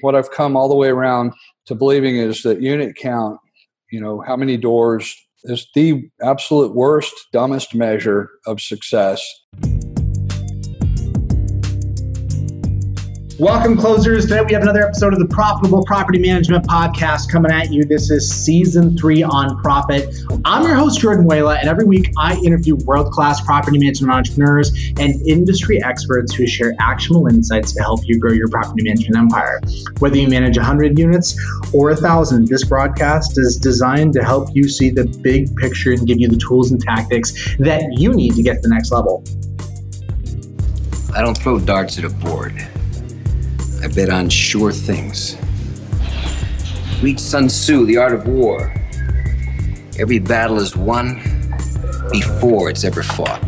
What I've come all the way around to believing is that unit count, you know, how many doors is the absolute worst, dumbest measure of success. Welcome, closers. Today we have another episode of the Profitable Property Management Podcast coming at you. This is season three on profit. I'm your host, Jordan Wela, and every week I interview world class property management entrepreneurs and industry experts who share actionable insights to help you grow your property management empire. Whether you manage 100 units or 1,000, this broadcast is designed to help you see the big picture and give you the tools and tactics that you need to get to the next level. I don't throw darts at a board. I bet on sure things. Read Sun Tzu, The Art of War. Every battle is won before it's ever fought.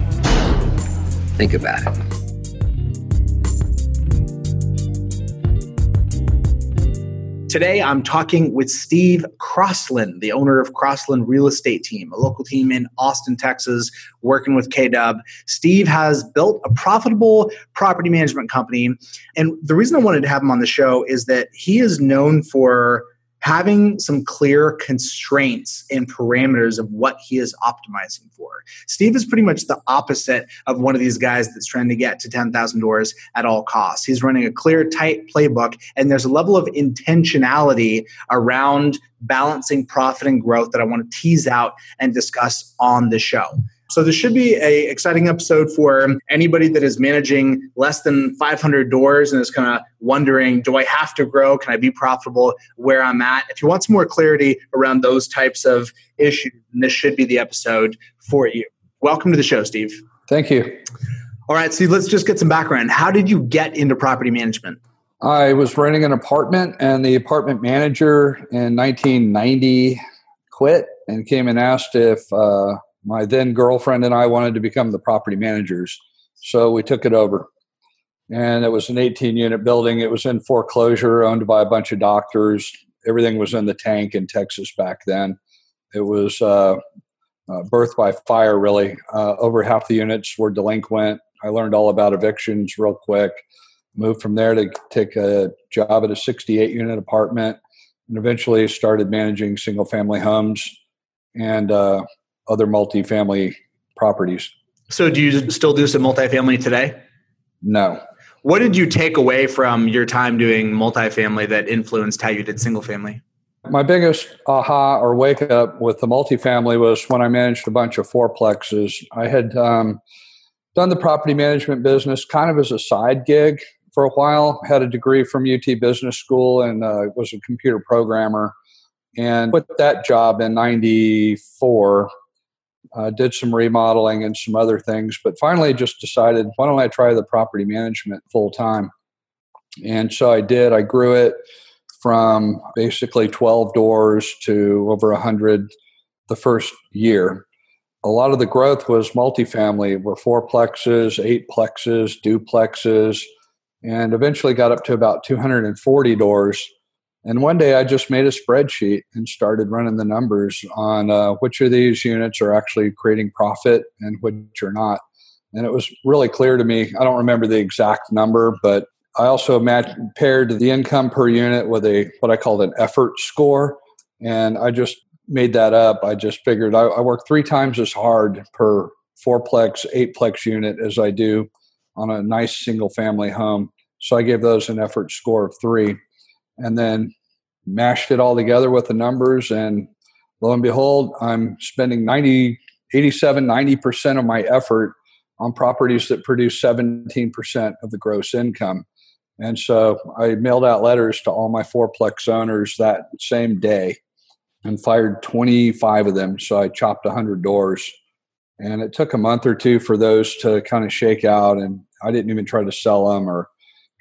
Think about it. Today, I'm talking with Steve Crossland, the owner of Crossland Real Estate Team, a local team in Austin, Texas, working with KW. Steve has built a profitable property management company. And the reason I wanted to have him on the show is that he is known for having some clear constraints and parameters of what he is optimizing for. Steve is pretty much the opposite of one of these guys that's trying to get to 10,000 doors at all costs. He's running a clear, tight playbook, and there's a level of intentionality around balancing profit and growth that I want to tease out and discuss on the show. So this should be a exciting episode for anybody that is managing less than 500 doors and is kind of wondering, do I have to grow? Can I be profitable where I'm at? If you want some more clarity around those types of issues, this should be the episode for you. Welcome to the show, Steve. Thank you. All right, Steve, let's just get some background. How did you get into property management? I was renting an apartment, and the apartment manager in 1990 quit and came and asked if uh, my then girlfriend and I wanted to become the property managers. So we took it over. And it was an 18 unit building. It was in foreclosure, owned by a bunch of doctors. Everything was in the tank in Texas back then. It was uh, uh, birth by fire, really. Uh, over half the units were delinquent. I learned all about evictions real quick. Moved from there to take a job at a 68 unit apartment and eventually started managing single family homes and uh, other multifamily properties. So, do you still do some multifamily today? No. What did you take away from your time doing multifamily that influenced how you did single family? My biggest aha or wake up with the multifamily was when I managed a bunch of fourplexes. I had um, done the property management business kind of as a side gig for a while. Had a degree from UT Business School and uh, was a computer programmer. And quit that job in '94 uh, did some remodeling and some other things, but finally just decided, why don't I try the property management full time? And so I did. I grew it from basically 12 doors to over 100 the first year. A lot of the growth was multifamily, were fourplexes, eightplexes, duplexes, and eventually got up to about 240 doors and one day I just made a spreadsheet and started running the numbers on uh, which of these units are actually creating profit and which are not. And it was really clear to me. I don't remember the exact number, but I also matched, paired the income per unit with a what I called an effort score. And I just made that up. I just figured I, I work three times as hard per fourplex, eightplex unit as I do on a nice single family home. So I gave those an effort score of three and then mashed it all together with the numbers and lo and behold i'm spending 90 87 90% of my effort on properties that produce 17% of the gross income. And so i mailed out letters to all my fourplex owners that same day and fired 25 of them. So i chopped 100 doors. And it took a month or two for those to kind of shake out and i didn't even try to sell them or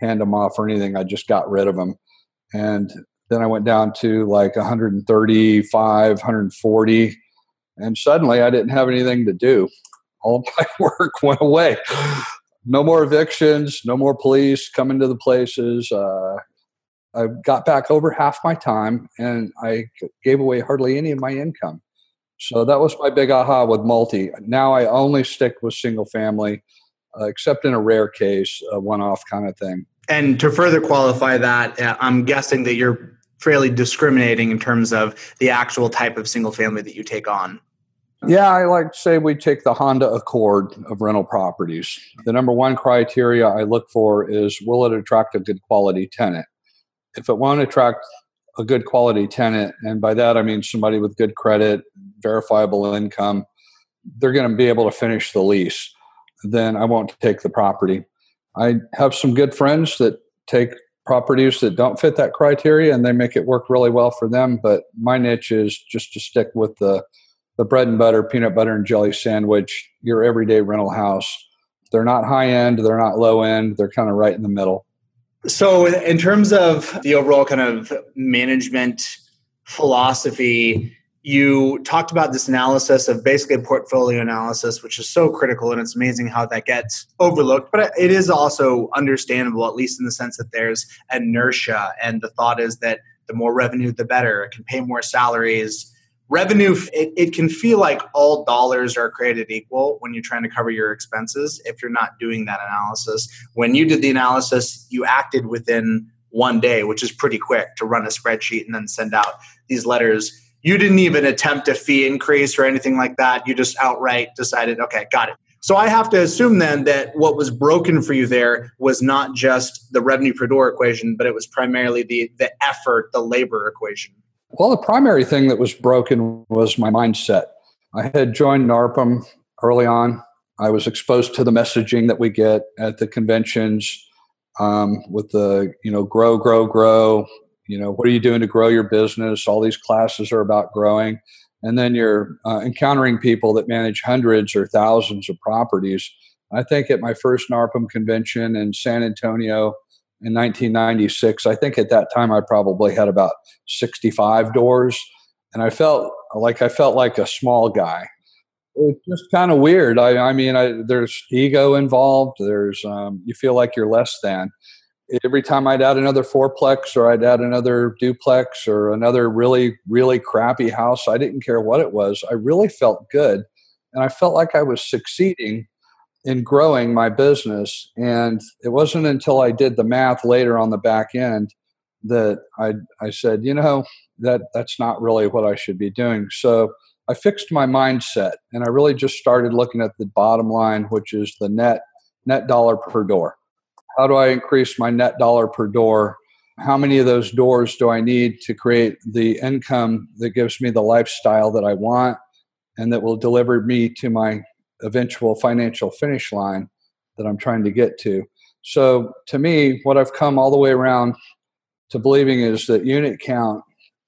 hand them off or anything. I just got rid of them and then I went down to like 135, 140, and suddenly I didn't have anything to do. All my work went away. No more evictions, no more police coming to the places. Uh, I got back over half my time, and I gave away hardly any of my income. So that was my big aha with multi. Now I only stick with single family, uh, except in a rare case, a one-off kind of thing. And to further qualify that, uh, I'm guessing that you're fairly discriminating in terms of the actual type of single family that you take on. Yeah, I like to say we take the Honda Accord of rental properties. The number one criteria I look for is will it attract a good quality tenant? If it won't attract a good quality tenant, and by that I mean somebody with good credit, verifiable income, they're going to be able to finish the lease, then I won't take the property. I have some good friends that take properties that don't fit that criteria and they make it work really well for them. But my niche is just to stick with the the bread and butter, peanut butter and jelly sandwich, your everyday rental house. They're not high end, they're not low end, they're kind of right in the middle. So, in terms of the overall kind of management philosophy, you talked about this analysis of basically a portfolio analysis, which is so critical, and it's amazing how that gets overlooked. But it is also understandable, at least in the sense that there's inertia, and the thought is that the more revenue, the better. It can pay more salaries. Revenue, it, it can feel like all dollars are created equal when you're trying to cover your expenses if you're not doing that analysis. When you did the analysis, you acted within one day, which is pretty quick to run a spreadsheet and then send out these letters you didn't even attempt a fee increase or anything like that. You just outright decided, okay, got it. So I have to assume then that what was broken for you there was not just the revenue per door equation, but it was primarily the the effort, the labor equation. Well, the primary thing that was broken was my mindset. I had joined NARPM early on. I was exposed to the messaging that we get at the conventions um, with the you know grow, grow, grow, you know what are you doing to grow your business? All these classes are about growing. And then you're uh, encountering people that manage hundreds or thousands of properties. I think at my first narpm convention in san antonio in 1996 i think at that time i probably had about 65 doors. And i felt like i felt like a small guy. It's just kind of weird. I, I mean I, there's ego involved. There's um, you feel like you're less than every time I'd add another fourplex or I'd add another duplex or another really, really crappy house, I didn't care what it was. I really felt good. And I felt like I was succeeding in growing my business. And it wasn't until I did the math later on the back end that I, I said, you know, that that's not really what I should be doing. So I fixed my mindset and I really just started looking at the bottom line, which is the net net dollar per door how do I increase my net dollar per door? How many of those doors do I need to create the income that gives me the lifestyle that I want and that will deliver me to my eventual financial finish line that I'm trying to get to? So, to me, what I've come all the way around to believing is that unit count,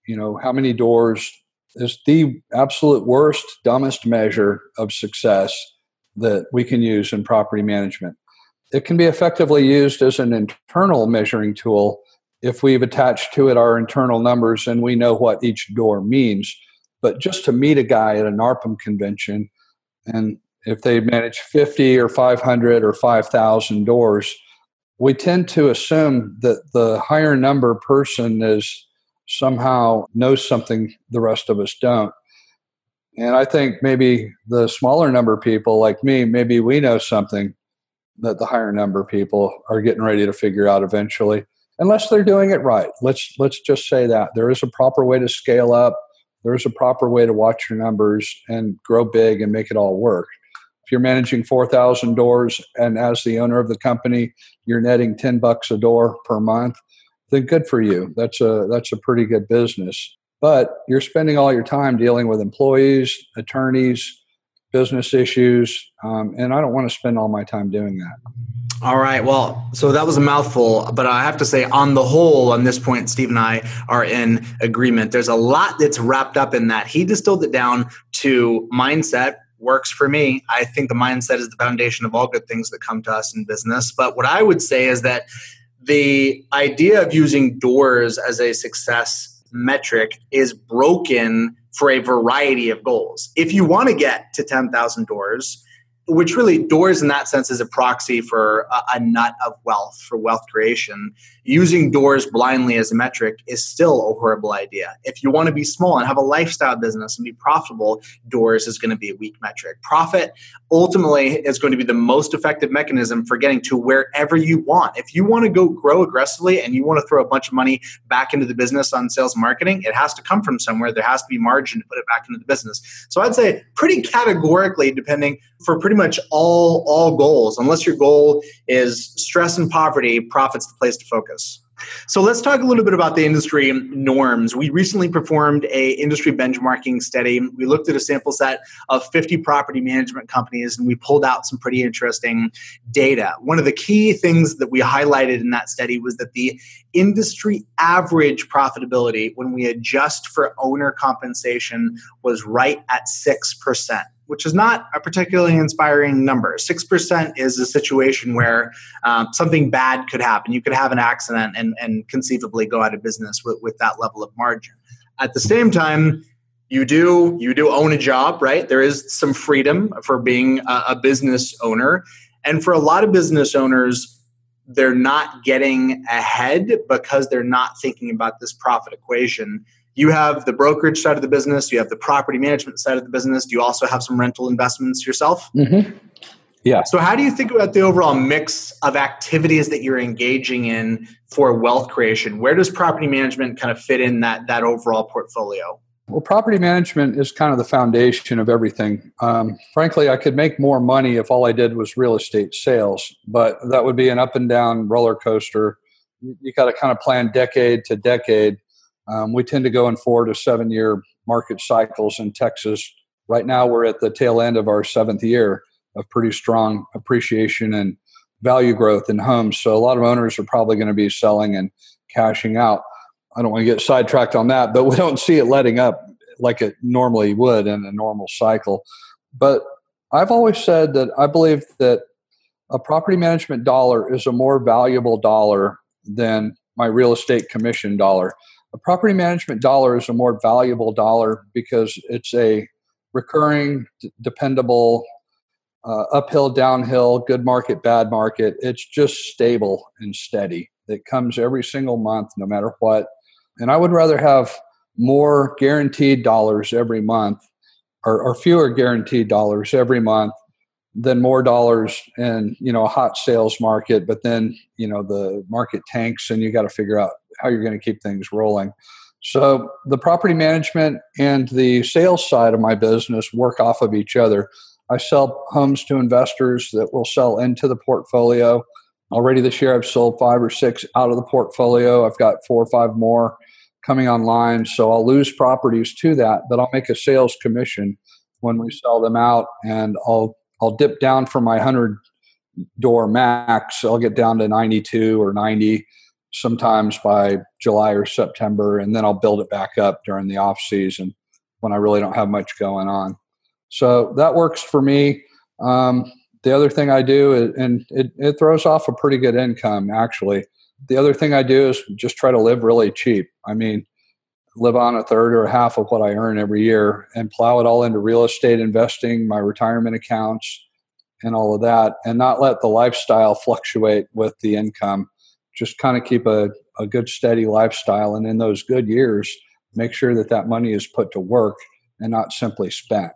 you know, how many doors is the absolute worst, dumbest measure of success that we can use in property management. It can be effectively used as an internal measuring tool if we've attached to it our internal numbers and we know what each door means. But just to meet a guy at a NARPM convention, and if they manage 50 or 500 or 5,000 doors, we tend to assume that the higher number person is somehow knows something the rest of us don't. And I think maybe the smaller number people like me, maybe we know something that the higher number of people are getting ready to figure out eventually unless they're doing it right. Let's let's just say that. There is a proper way to scale up. There's a proper way to watch your numbers and grow big and make it all work. If you're managing 4000 doors and as the owner of the company you're netting 10 bucks a door per month then good for you. That's a that's a pretty good business. But you're spending all your time dealing with employees attorneys business issues, um, and I don't want to spend all my time doing that. All right. Well, so that was a mouthful, but I have to say, on the whole, on this point, Steve and I are in agreement. There's a lot that's wrapped up in that. He distilled it down to mindset, works for me. I think the mindset is the foundation of all good things that come to us in business. But what I would say is that the idea of using doors as a success metric is broken for a variety of goals. If you want to get to 10,000 doors, which really doors in that sense is a proxy for a, a, nut of wealth for wealth creation using doors blindly as a metric is still a horrible idea. If you want to be small and have a lifestyle business and be profitable, doors is going to be a weak metric. Profit ultimately is going to be the most effective mechanism for getting to wherever you want. If you want to go grow aggressively and you want to throw a bunch of money back into the business on sales marketing, it has to come from somewhere. There has to be margin to put it back into the business. So I'd say pretty categorically, depending for pretty much all all goals, unless your goal is stress and poverty, profit's the place to focus. So let's talk a little bit about the industry norms. We recently performed a industry benchmarking study. We looked at a sample set of 50 property management companies and we pulled out some pretty interesting data. One of the key things that we highlighted in that study was that the industry average profitability when we adjust for owner compensation was right at 6% which is not a particularly inspiring number. 6% is a situation where um, something bad could happen. You could have an accident and, and conceivably go out of business with, with that level of margin. At the same time, you do you do own a job, right? There is some freedom for being a, a business owner, and for a lot of business owners, they're not getting ahead because they're not thinking about this profit equation you have the brokerage side of the business, you have the property management side of the business. Do you also have some rental investments yourself? Mm-hmm. Yeah. So, how do you think about the overall mix of activities that you're engaging in for wealth creation? Where does property management kind of fit in that that overall portfolio? Well, property management is kind of the foundation of everything. Um, frankly, I could make more money if all I did was real estate sales, but that would be an up and down roller coaster. You got to kind of plan decade to decade um, we tend to go in four to seven year market cycles in Texas. Right now, we're at the tail end of our seventh year of pretty strong appreciation and value growth in homes. So, a lot of owners are probably going to be selling and cashing out. I don't want to get sidetracked on that, but we don't see it letting up like it normally would in a normal cycle. But I've always said that I believe that a property management dollar is a more valuable dollar than my real estate commission dollar a property management dollar is a more valuable dollar because it's a recurring, d- dependable, uh, uphill, downhill, good market, bad market. It's just stable and steady. It comes every single month, no matter what. And I would rather have more guaranteed dollars every month or, or fewer guaranteed dollars every month than more dollars in you know a hot sales market but then you know the market tanks and you got to figure out how you're going to keep things rolling. So the property management and the sales side of my business work off of each other. I sell homes to investors that will sell into the portfolio. Already this year, I've sold five or six out of the portfolio. I've got four or five more coming online. So I'll lose properties to that, but I'll make a sales commission when we sell them out, and I'll I'll dip down from my hundred door max. I'll get down to ninety two or ninety sometimes by July or September, and then I'll build it back up during the off season when I really don't have much going on. So that works for me. Um, the other thing I do, is, and it, it throws off a pretty good income actually. The other thing I do is just try to live really cheap. I mean, live on a third or a half of what I earn every year and plow it all into real estate investing, my retirement accounts, and all of that, and not let the lifestyle fluctuate with the income just kind of keep a, a good steady lifestyle and in those good years make sure that that money is put to work and not simply spent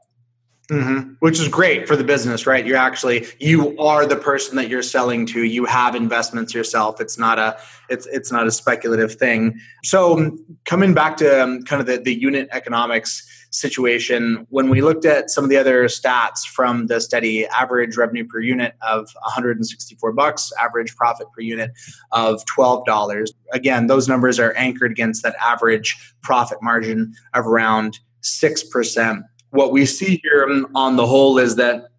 Mm-hmm. Which is great for the business, right? You're actually you are the person that you're selling to. You have investments yourself. It's not a it's it's not a speculative thing. So coming back to um, kind of the, the unit economics situation, when we looked at some of the other stats from the study, average revenue per unit of 164 bucks, average profit per unit of $12. Again, those numbers are anchored against that average profit margin of around 6% what we see here on the whole is that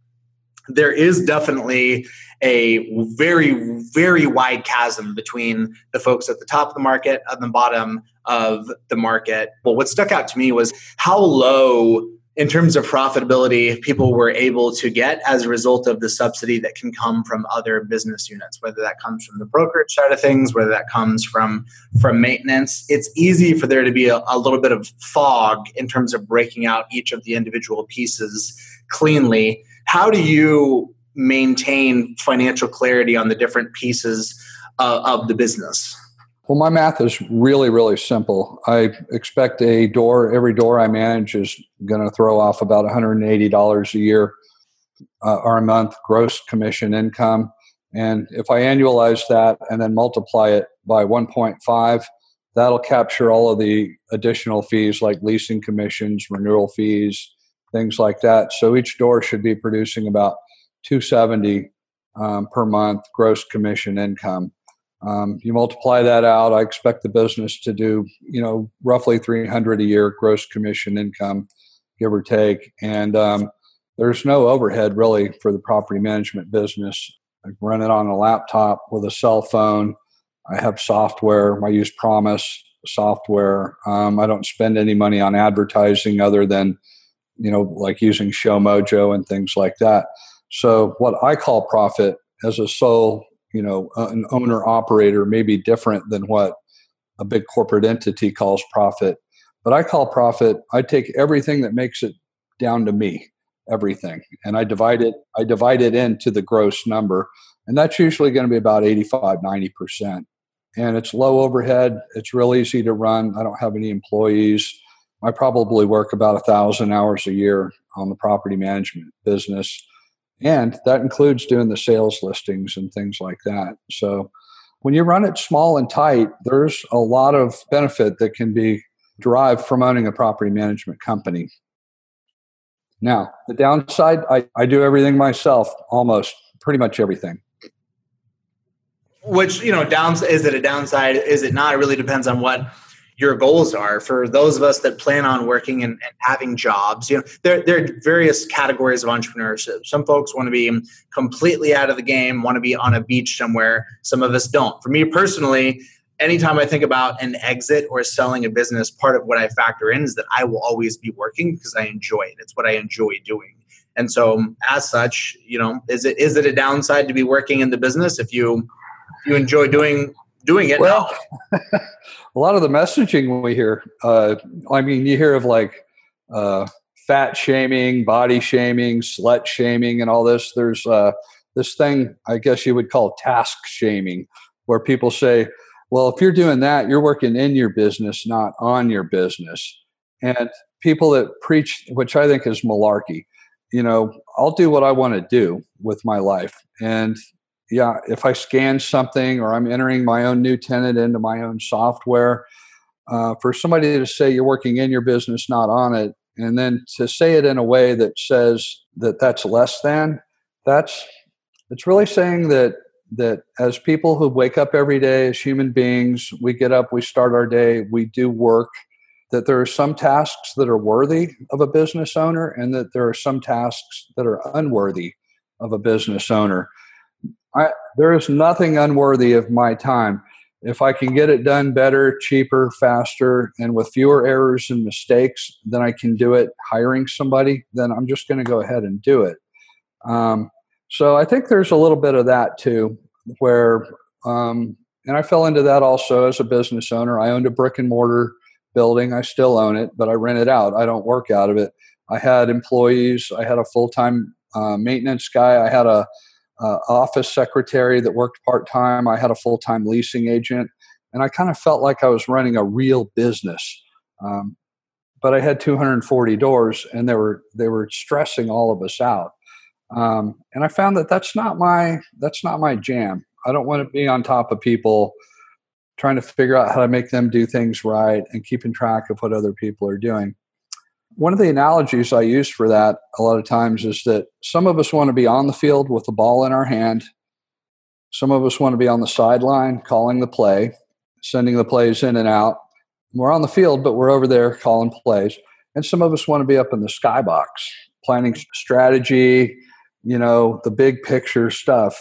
there is definitely a very, very wide chasm between the folks at the top of the market and the bottom of the market. Well, what stuck out to me was how low in terms of profitability people were able to get as a result of the subsidy that can come from other business units whether that comes from the brokerage side of things whether that comes from from maintenance. It's easy for there to be a, a little bit of fog in terms of breaking out each of the individual pieces cleanly. How do you maintain financial clarity on the different pieces of the business Well, my math is really, really simple. I expect a door, every door I manage is going to throw off about $180 a year uh, or a month gross commission income. And if I annualize that and then multiply it by 1.5, that'll capture all of the additional fees like leasing commissions, renewal fees, things like that. So each door should be producing about 270 um, per month gross commission income. Um, you multiply that out, I expect the business to do, you know, roughly 300 a year gross commission income, give or take. And um, there's no overhead really for the property management business. I run it on a laptop with a cell phone. I have software. I use Promise software. Um, I don't spend any money on advertising other than, you know, like using ShowMojo and things like that. So what I call profit as a sole, you know, an owner operator may be different than what a big corporate entity calls profit. But I call profit, I take everything that makes it down to me, everything, and I divide it, I divide it into the gross number. And that's usually going to be about 85, 90%. And it's low overhead. It's real easy to run. I don't have any employees. I probably work about a thousand hours a year on the property management business and that includes doing the sales listings and things like that. So when you run it small and tight, there's a lot of benefit that can be derived from owning a property management company. Now, the downside, I, I do everything myself, almost pretty much everything. Which, you know, downs is it a downside? Is it not? It really depends on what your goals are for those of us that plan on working and, and, having jobs you know there, there are various categories of entrepreneurship. Some folks want to be completely out of the game want to be on a beach somewhere. Some of us don't. For me personally anytime i think about an exit or selling a business part of what i factor in is that i will always be working because i enjoy it. It's what i enjoy doing. And so as such you know is it is it a downside to be working in the business if you you enjoy doing doing it well a lot of the messaging we hear, uh, I mean, you hear of like uh, fat shaming, body shaming, slut shaming, and all this. There's uh, this thing, I guess you would call task shaming, where people say, well, if you're doing that, you're working in your business, not on your business. And people that preach, which I think is malarkey, you know, I'll do what I want to do with my life. And yeah, if I scan something or I'm entering my own new tenant into my own software, uh, for somebody to say you're working in your business, not on it, and then to say it in a way that says that that's less than, that's it's really saying that that as people who wake up every day as human beings, we get up, we start our day, we do work, that there are some tasks that are worthy of a business owner, and that there are some tasks that are unworthy of a business owner I, there is nothing unworthy of my time. If I can get it done better, cheaper, faster, and with fewer errors and mistakes than I can do it hiring somebody, then I'm just going to go ahead and do it. Um, so I think there's a little bit of that too, where, um, and I fell into that also as a business owner. I owned a brick and mortar building. I still own it, but I rent it out. I don't work out of it. I had employees. I had a full time uh, maintenance guy. I had a uh, office secretary that worked part time. I had a full time leasing agent, and I kind of felt like I was running a real business. Um, but I had 240 doors, and they were they were stressing all of us out. Um, and I found that that's not my that's not my jam. I don't want to be on top of people trying to figure out how to make them do things right and keeping track of what other people are doing one of the analogies I use for that a lot of times is that some of us want to be on the field with the ball in our hand. Some of us want to be on the sideline calling the play, sending the plays in and out. We're on the field, but we're over there calling plays. And some of us want to be up in the skybox, planning strategy, you know, the big picture stuff.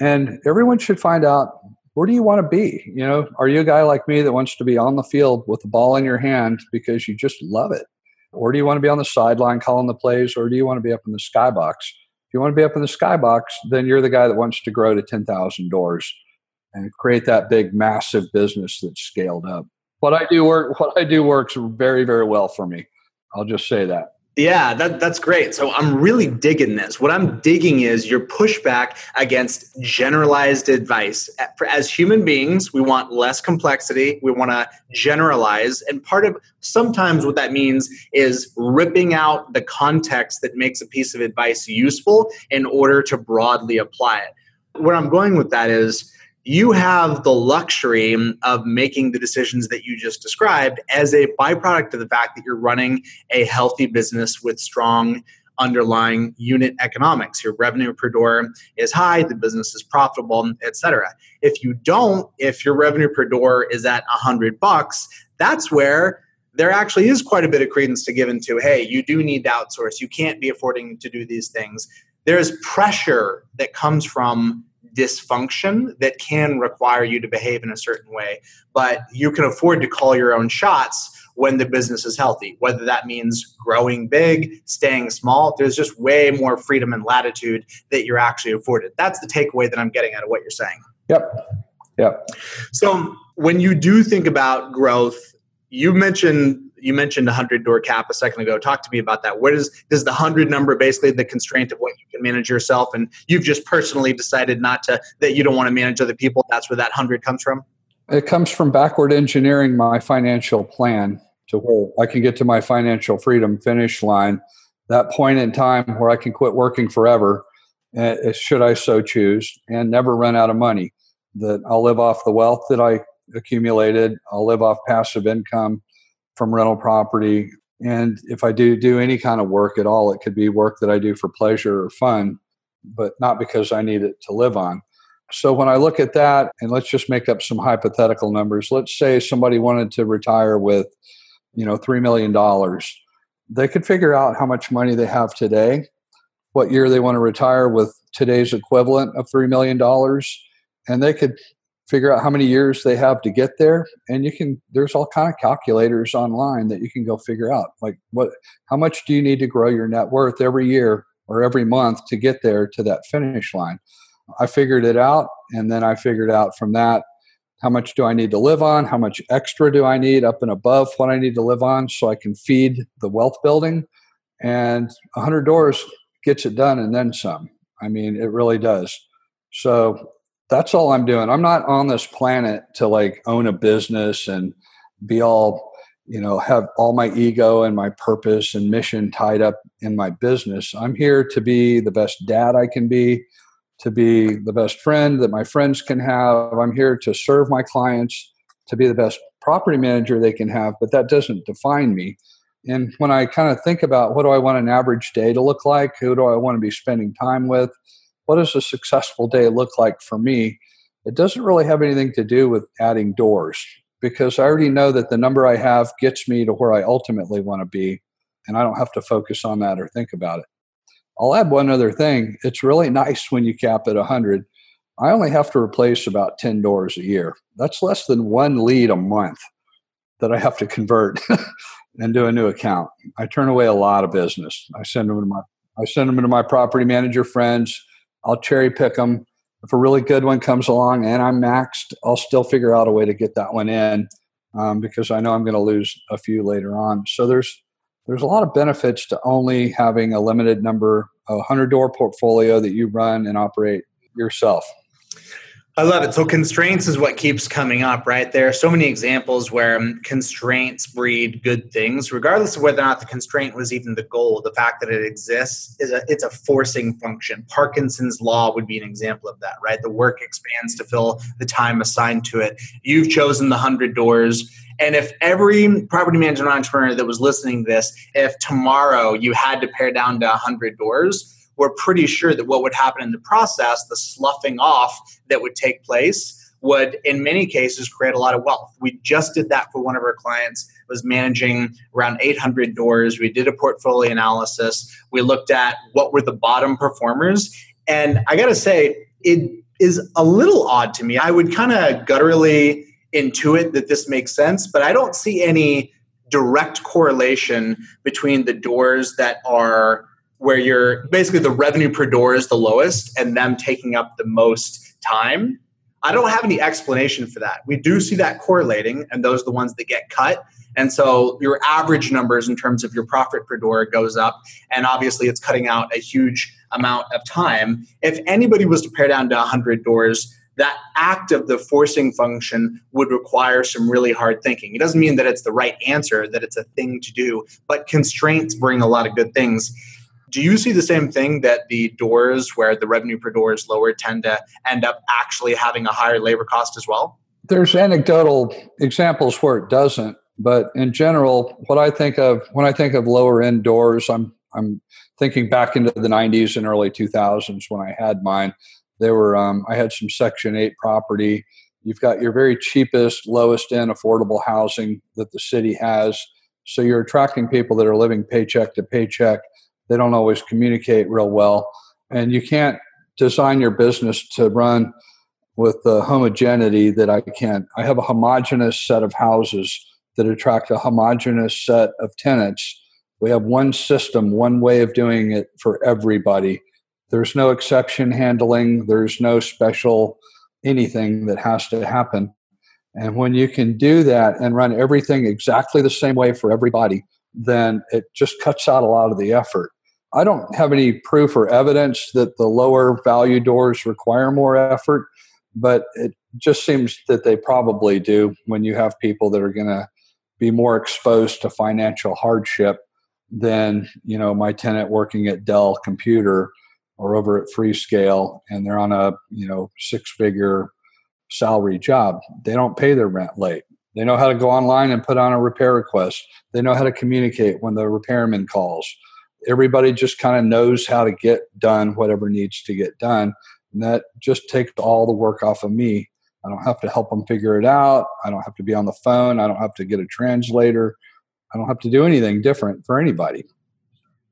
And everyone should find out where do you want to be? You know, are you a guy like me that wants to be on the field with the ball in your hand because you just love it? Or do you want to be on the sideline calling the plays, or do you want to be up in the skybox? If you want to be up in the skybox, then you're the guy that wants to grow to 10,000 doors and create that big, massive business that's scaled up. What I do work, what I do works very, very well for me. I'll just say that. Yeah, that, that's great. So I'm really digging this. What I'm digging is your pushback against generalized advice. As human beings, we want less complexity. We want to generalize. And part of sometimes what that means is ripping out the context that makes a piece of advice useful in order to broadly apply it. Where I'm going with that is you have the luxury of making the decisions that you just described as a byproduct of the fact that you're running a healthy business with strong underlying unit economics. Your revenue per door is high the business is profitable etc if you don't if your revenue per door is at 100 bucks that's where there actually is quite a bit of credence to give into hey you do need to outsource. You can't be affording to do these things. There's pressure that comes from dysfunction that can require you to behave in a certain way. But you can afford to call your own shots when the business is healthy, whether that means growing big, staying small. There's just way more freedom and latitude that you're actually afforded. That's the takeaway that I'm getting out of what you're saying. Yep. Yep. So when you do think about growth, you mentioned you mentioned a hundred door cap a second ago. Talk to me about that. What is does the hundred number basically the constraint of what you can manage yourself, and you've just personally decided not to that you don't want to manage other people? That's where that hundred comes from. It comes from backward engineering my financial plan to where I can get to my financial freedom finish line. That point in time where I can quit working forever, uh, should I so choose, and never run out of money. That I'll live off the wealth that I accumulated. I'll live off passive income from rental property. And if I do do any kind of work at all, it could be work that I do for pleasure or fun, but not because I need it to live on. So when I look at that, and let's just make up some hypothetical numbers. Let's say somebody wanted to retire with, you know, $3 million. They could figure out how much money they have today, what year they want to retire with today's equivalent of $3 million, and they could figure out how many years they have to get there. And you can there's all kind of calculators online that you can go figure out like what how much do you need to grow your net worth every year or every month to get there to that finish line? I figured it out and then i figured out from that how much do i need to live on? How much extra do i need up and above what i need to live on so i can feed the wealth building? And 100 doors gets it done and then some. I mean it really does. So that's all I'm doing. I'm not on this planet to like own a business and be all, you know, have all my ego and my purpose and mission tied up in my business. I'm here to be the best dad I can be, to be the best friend that my friends can have. I'm here to serve my clients, to be the best property manager they can have, but that doesn't define me. And when I kind of think about what do I want an average day to look like, who do I want to be spending time with, what does a successful day look like for me? It doesn't really have anything to do with adding doors because I already know that the number I have gets me to where I ultimately want to be, and I don't have to focus on that or think about it. I'll add one other thing. It's really nice when you cap at 100. I only have to replace about 10 doors a year. That's less than one lead a month that I have to convert and do a new account. I turn away a lot of business. I send them to my I send them to my property manager friends I'll cherry pick them. If a really good one comes along and I'm maxed, I'll still figure out a way to get that one in um, because I know I'm going to lose a few later on. So there's there's a lot of benefits to only having a limited number, a hundred door portfolio that you run and operate yourself. I love it. So constraints is what keeps coming up, right? There are so many examples where um, constraints breed good things, regardless of whether or not the constraint was even the goal. The fact that it exists is a it's a forcing function. Parkinson's law would be an example of that, right? The work expands to fill the time assigned to it. You've chosen the hundred doors. And if every property management entrepreneur that was listening to this, if tomorrow you had to pare down to 100 doors, we're pretty sure that what would happen in the process, the sloughing off that would take place, would in many cases create a lot of wealth. We just did that for one of our clients was managing around 800 doors. We did a portfolio analysis. We looked at what were the bottom performers and I got to say it is a little odd to me. I would kind of gutturally intuit that this makes sense, but I don't see any direct correlation between the doors that are where you're basically the revenue per door is the lowest and them taking up the most time. I don't have any explanation for that. We do see that correlating, and those are the ones that get cut. And so your average numbers in terms of your profit per door goes up. And obviously, it's cutting out a huge amount of time. If anybody was to pare down to 100 doors, that act of the forcing function would require some really hard thinking. It doesn't mean that it's the right answer, that it's a thing to do, but constraints bring a lot of good things. Do you see the same thing that the doors where the revenue per door is lower tend to end up actually having a higher labor cost as well? There's anecdotal examples where it doesn't, but in general, what I think of when I think of lower end doors, I'm I'm thinking back into the 90s and early 2000s when I had mine. There were um, I had some Section 8 property. You've got your very cheapest, lowest end affordable housing that the city has. So you're attracting people that are living paycheck to paycheck. They don't always communicate real well, and you can't design your business to run with the homogeneity that I can't. I have a homogenous set of houses that attract a homogenous set of tenants. We have one system, one way of doing it for everybody. There's no exception handling, there's no special anything that has to happen. And when you can do that and run everything exactly the same way for everybody, then it just cuts out a lot of the effort. I don't have any proof or evidence that the lower value doors require more effort, but it just seems that they probably do when you have people that are going to be more exposed to financial hardship than you know my tenant working at Dell Computer or over at Freescale, and they're on a you know six figure salary job. They don't pay their rent late. They know how to go online and put on a repair request. They know how to communicate when the repairman calls. Everybody just kind of knows how to get done whatever needs to get done. And that just takes all the work off of me I don't have to help them figure it out. I don't have to be on the phone. I don't have to get a translator. I don't have to do anything different for anybody.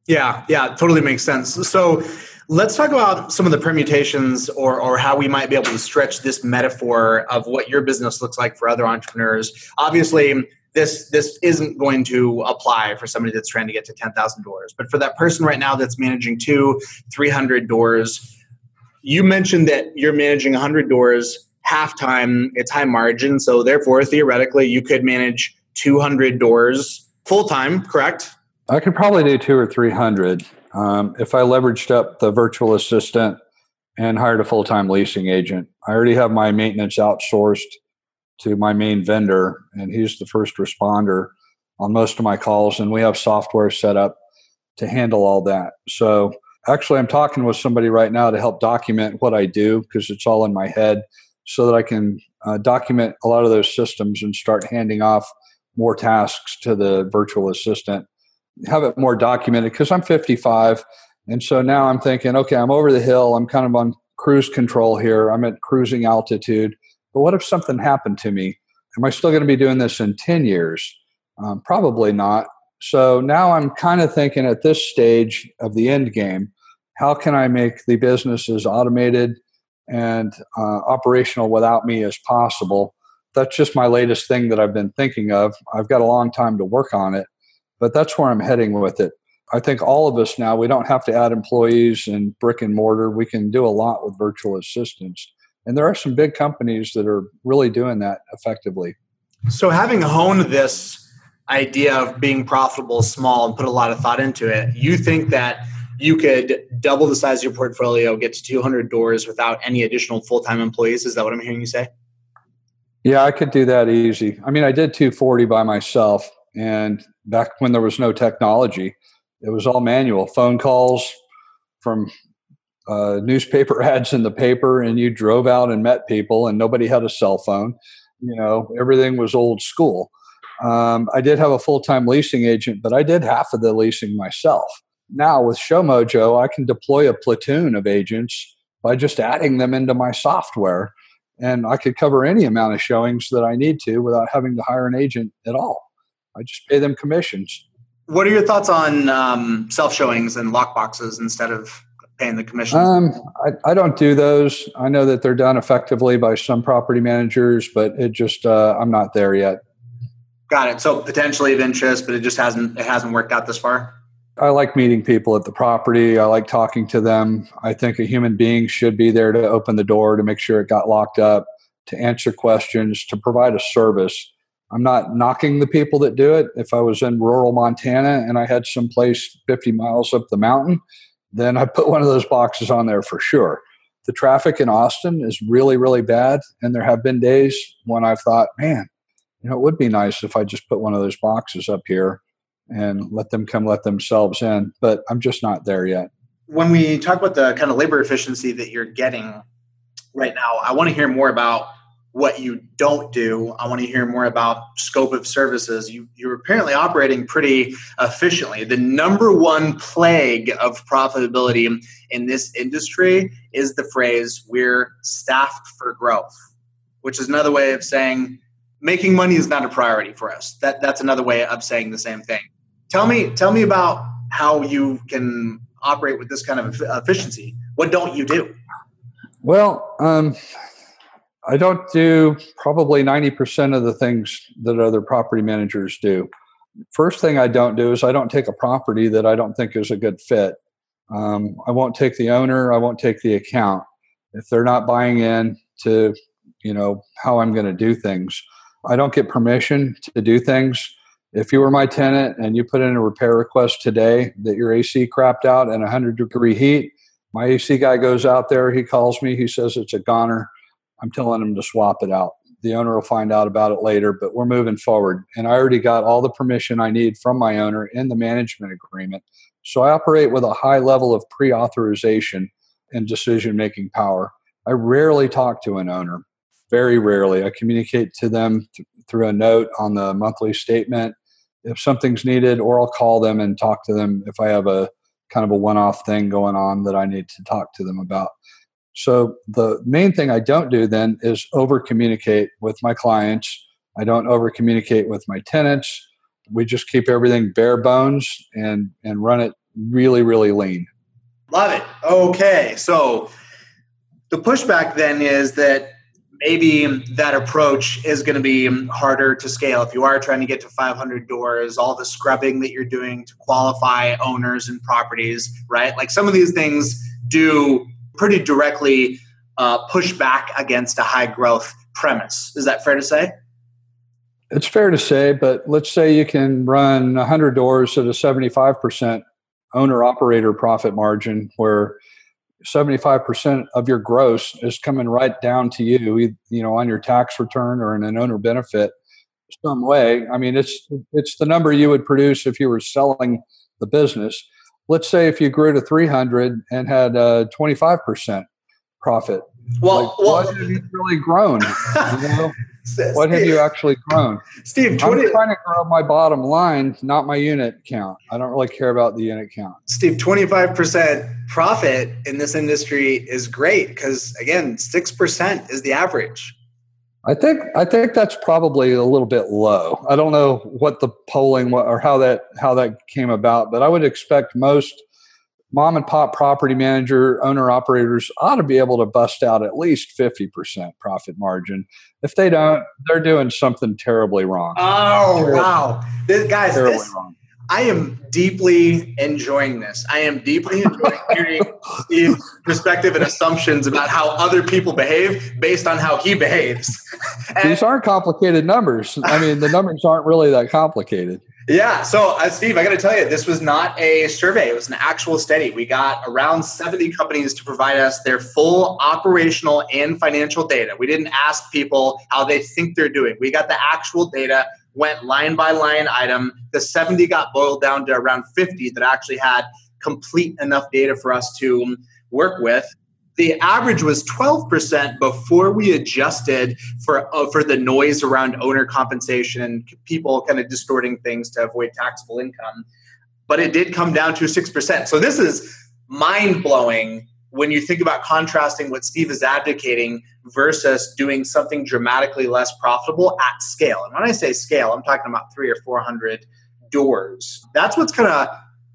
Yeah, yeah, totally makes sense. So let's talk about some of the permutations or, or how we might be able to stretch this metaphor of what your business looks like for other entrepreneurs. Obviously, this this isn't going to apply for somebody that's trying to get to 10,000 doors. But for that person right now that's managing two, 300 doors, you mentioned that you're managing 100 doors half time, it's high margin. So therefore, theoretically, you could manage 200 doors full time, correct? I could probably do two or 300 um, if I leveraged up the virtual assistant and hired a full time leasing agent. I already have my maintenance outsourced to my main vendor, and he's the first responder on most of my calls. And we have software set up to handle all that. So actually, I'm talking with somebody right now to help document what I do because it's all in my head so that I can uh, document a lot of those systems and start handing off more tasks to the virtual assistant, have it more documented because I'm 55. And so now I'm thinking, okay, I'm over the hill. I'm kind of on cruise control here. I'm at cruising altitude. But what if something happened to me? Am I still going to be doing this in 10 years? Um, probably not. So now I'm kind of thinking at this stage of the end game, how can I make the business as automated and uh, operational without me as possible. That's just my latest thing that I've been thinking of. I've got a long time to work on it, but that's where I'm heading with it. I think all of us now, we don't have to add employees and brick and mortar. We can do a lot with virtual assistants. And there are some big companies that are really doing that effectively. So, having honed this idea of being profitable small and put a lot of thought into it, you think that you could double the size of your portfolio, get to 200 doors without any additional full time employees. Is that what I'm hearing you say? Yeah, I could do that easy. I mean, I did 240 by myself, and back when there was no technology, it was all manual phone calls from uh, newspaper ads in the paper, and you drove out and met people, and nobody had a cell phone. You know, everything was old school. Um, I did have a full time leasing agent, but I did half of the leasing myself now with ShowMojo, I can deploy a platoon of agents by just adding them into my software. And I could cover any amount of showings that I need to without having to hire an agent at all. I just pay them commissions. What are your thoughts on um, self showings and lockboxes instead of paying the commission? Um, I, I, don't do those. I know that they're done effectively by some property managers, but it just uh, I'm not there yet. Got it. So potentially of interest, but it just hasn't it hasn't worked out this far. I like meeting people at the property. I like talking to them. I think a human being should be there to open the door to make sure it got locked up. to answer questions, to provide a service. I'm not knocking the people that do it. If I was in rural Montana and I had some place 50 miles up the mountain, then I put one of those boxes on there for sure. The traffic in Austin is really, really bad. And there have been days when I've thought, man, you know, it would be nice if I just put one of those boxes up here and let them come let themselves in. But I'm just not there yet. When we talk about the kind of labor efficiency that you're getting right now, I want to hear more about what you don't do. I want to hear more about scope of services. You, you're apparently operating pretty efficiently. The number one plague of profitability in this industry is the phrase, we're staffed for growth, which is another way of saying making money is not a priority for us. That, that's another way of saying the same thing. Tell me, tell me about how you can operate with this kind of efficiency. What don't you do? Well, um, I don't do probably 90% of the things that other property managers do. First thing I don't do is I don't take a property that I don't think is a good fit. Um, I won't take the owner, I won't take the account. If they're not buying in to, you know, how I'm going to do things, I don't get permission to do things. If you were my tenant and you put in a repair request today that your AC crapped out in 100 degree heat, my AC guy goes out there, he calls me, he says it's a goner I'm telling them to swap it out. The owner will find out about it later, but we're moving forward. And I already got all the permission I need from my owner in the management agreement. So I operate with a high level of pre authorization and decision making power. I rarely talk to an owner, very rarely. I communicate to them th- through a note on the monthly statement if something's needed, or I'll call them and talk to them if I have a kind of a one off thing going on that I need to talk to them about. So the main thing I don't do then is over communicate with my clients. I don't over communicate with my tenants. We just keep everything bare bones and and run it really really lean. Love it. Okay. So the pushback then is that maybe that approach is going to be harder to scale if you are trying to get to 500 doors all the scrubbing that you're doing to qualify owners and properties right like some of these things do pretty directly uh, push back against a high growth premise. Is that fair to say? It's fair to say, but let's say you can run 100 doors at a 75% owner operator profit margin where 75% of your gross is coming right down to you, you know, on your tax return or in an owner benefit some way. I mean, it's it's the number you would produce if you were selling the business let's say if you grew to 300 and had a 25% profit well, like, well what have you really grown you know? what have you actually grown? Steve 20, i'm trying to grow my bottom line not my unit count. I don't really care about the unit count. Steve 25% profit in this industry is great because again 6% is the average I think I think that's probably a little bit low. I don't know what the polling or how that how that came about, but I would expect most mom and pop property manager owner operators ought to be able to bust out at least 50% profit margin. If they don't, they're doing something terribly wrong. Oh, terribly, wow. This, guys, this, wrong. I am deeply enjoying this. I am deeply enjoying hearing Steve's perspective and assumptions about how other people behave based on how he behaves. And These aren't complicated numbers. I mean, the numbers aren't really that complicated. Yeah. So, uh, Steve, I got to tell you, this was not a survey. It was an actual study. We got around 70 companies to provide us their full operational and financial data. We didn't ask people how they think they're doing. We got the actual data went line by line item. The 70 got boiled down to around 50 that actually had complete enough data for us to work with. The average was 12% before we adjusted for, uh, for the noise around owner compensation and people kind of distorting things to avoid taxable income. But it did come down to 6%. So this is mind blowing when you think about contrasting what Steve is advocating versus doing something dramatically less profitable at scale. And when I say scale, I'm talking about three or 400 doors. That's what's kind of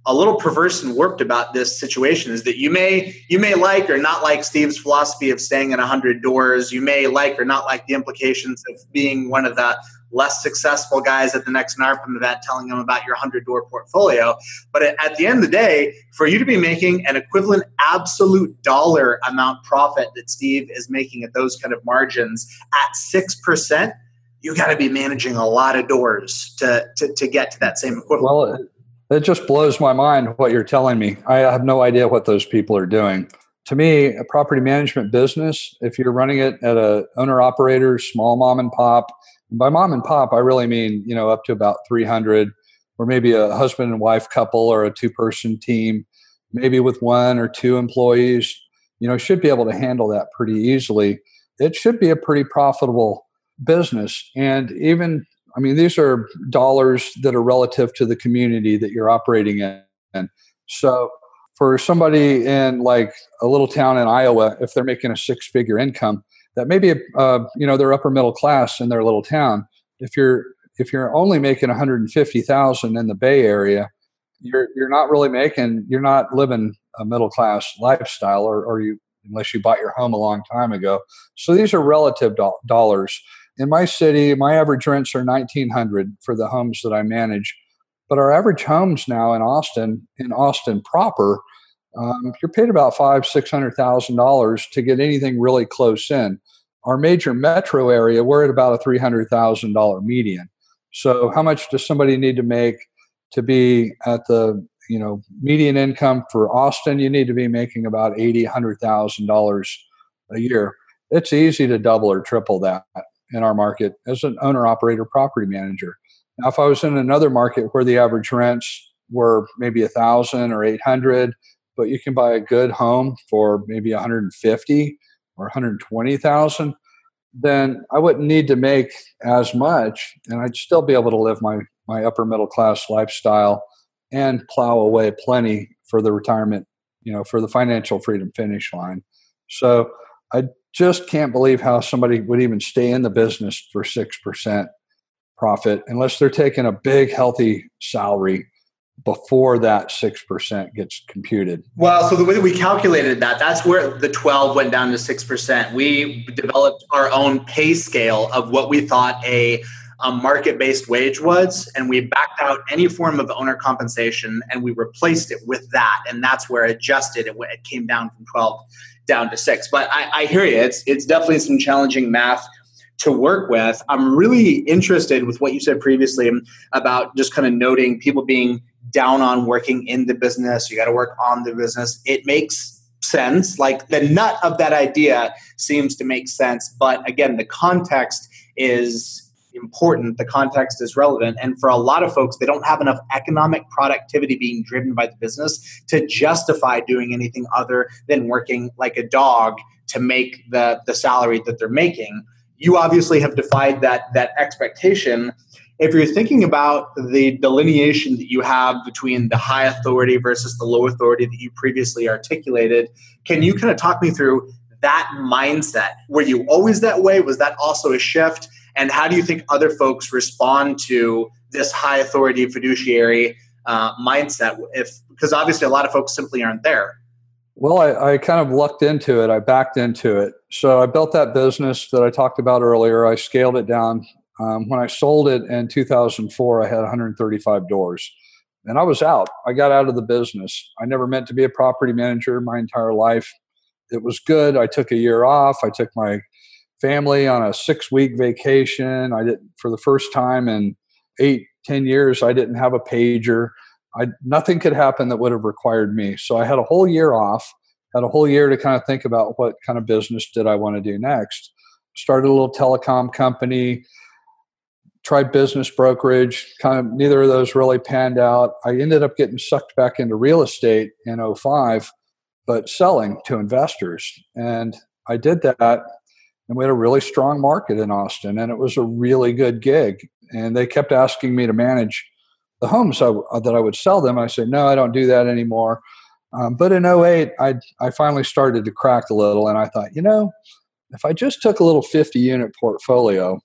a little perverse and warped about this situation is that you may you may like or not like Steve's philosophy of staying in 100 doors. You may like or not like the implications of being one of the less successful guys at the next NARPM event telling them about your 100 door portfolio. But at the end of the day, for you to be making an equivalent absolute dollar amount profit that Steve is making at those kind of margins at 6%, you got to be managing a lot of doors to, to, to get to that same equivalent. Well, it, it just blows my mind what you're telling me. I have no idea what those people are doing to me, a property management business, if you're running it at a owner operator, small mom and pop, by mom and pop, I really mean, you know, up to about 300 or maybe a husband and wife couple or a two person team, maybe with one or two employees, you know, should be able to handle that pretty easily. It should be a pretty profitable business. And even, I mean, these are dollars that are relative to the community that you're operating in. So for somebody in like a little town in Iowa, if they're making a six figure income, that maybe uh, you know they're upper middle class in their little town. If you're if you're only making 150,000 in the Bay Area, you're you're not really making you're not living a middle class lifestyle, or, or you unless you bought your home a long time ago. So these are relative do- dollars. In my city, my average rents are 1900 for the homes that I manage but our average homes now in Austin, in Austin proper, um, you're paid about five, six hundred thousand dollars to get anything really close in. Our major metro area, we're at about a three hundred thousand dollar median. So, how much does somebody need to make to be at the you know median income for Austin? You need to be making about eighty, hundred thousand dollars a year. It's easy to double or triple that in our market as an owner operator property manager. Now, if I was in another market where the average rents were maybe a thousand or eight hundred, but you can buy a good home for maybe 150 or 120,000, then I wouldn't need to make as much, and I'd still be able to live my my upper middle class lifestyle and plow away plenty for the retirement, you know, for the financial freedom finish line. So I just can't believe how somebody would even stay in the business for six percent profit unless they're taking a big healthy salary before that 6% gets computed. Well, so the way that we calculated that, that's where the 12 went down to 6%. We developed our own pay scale of what we thought a, a market based wage was, and we backed out any form of owner compensation and we replaced it with that. And that's where it adjusted. It, it came down from 12 down to 6. But I, I hear you. It's, it's definitely some challenging math to work with. I'm really interested with what you said previously about just kind of noting people being down on working in the business. You got to work on the business. It makes sense. Like the nut of that idea seems to make sense. But again, the context is important. The context is relevant. And for a lot of folks, they don't have enough economic productivity being driven by the business to justify doing anything other than working like a dog to make the, the salary that they're making you obviously have defied that that expectation if you're thinking about the delineation that you have between the high authority versus the low authority that you previously articulated can you kind of talk me through that mindset were you always that way was that also a shift and how do you think other folks respond to this high authority fiduciary uh, mindset if because obviously a lot of folks simply aren't there well, I, I, kind of lucked into it. I backed into it. So I built that business that I talked about earlier. I scaled it down. Um, when I sold it in 2004, I had 135 doors and I was out. I got out of the business. I never meant to be a property manager my entire life. It was good. I took a year off. I took my family on a six week vacation. I did for the first time in eight, ten years, I didn't have a pager. I nothing could happen that would have required me. So I had a whole year off, had a whole year to kind of think about what kind of business did I want to do next. Started a little telecom company, tried business brokerage, kind of neither of those really panned out. I ended up getting sucked back into real estate in 05, but selling to investors. And I did that and we had a really strong market in Austin and it was a really good gig. And they kept asking me to manage the homes I, that I would sell them. I said, no, I don't do that anymore. Um, but in 08, I, I finally started to crack a little, and I thought, you know, if I just took a little 50 unit portfolio,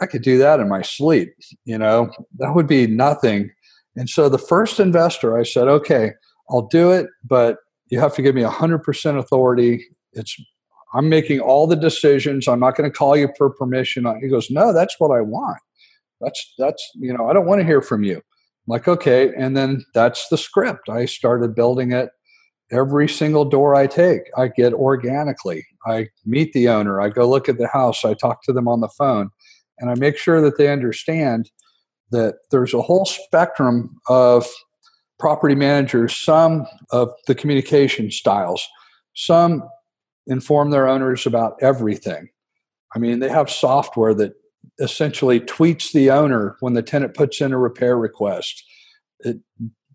I could do that in my sleep. You know, that would be nothing. And so the first investor, I said, okay, I'll do it, but you have to give me 100% authority. It's I'm making all the decisions. I'm not going to call you for permission. He goes, no, that's what I want. That's that's you know I don't want to hear from you. I'm like okay, and then that's the script. I started building it. Every single door I take, I get organically. I meet the owner. I go look at the house. I talk to them on the phone, and I make sure that they understand that there's a whole spectrum of property managers. Some of the communication styles. Some inform their owners about everything. I mean, they have software that essentially tweets the owner when the tenant puts in a repair request. It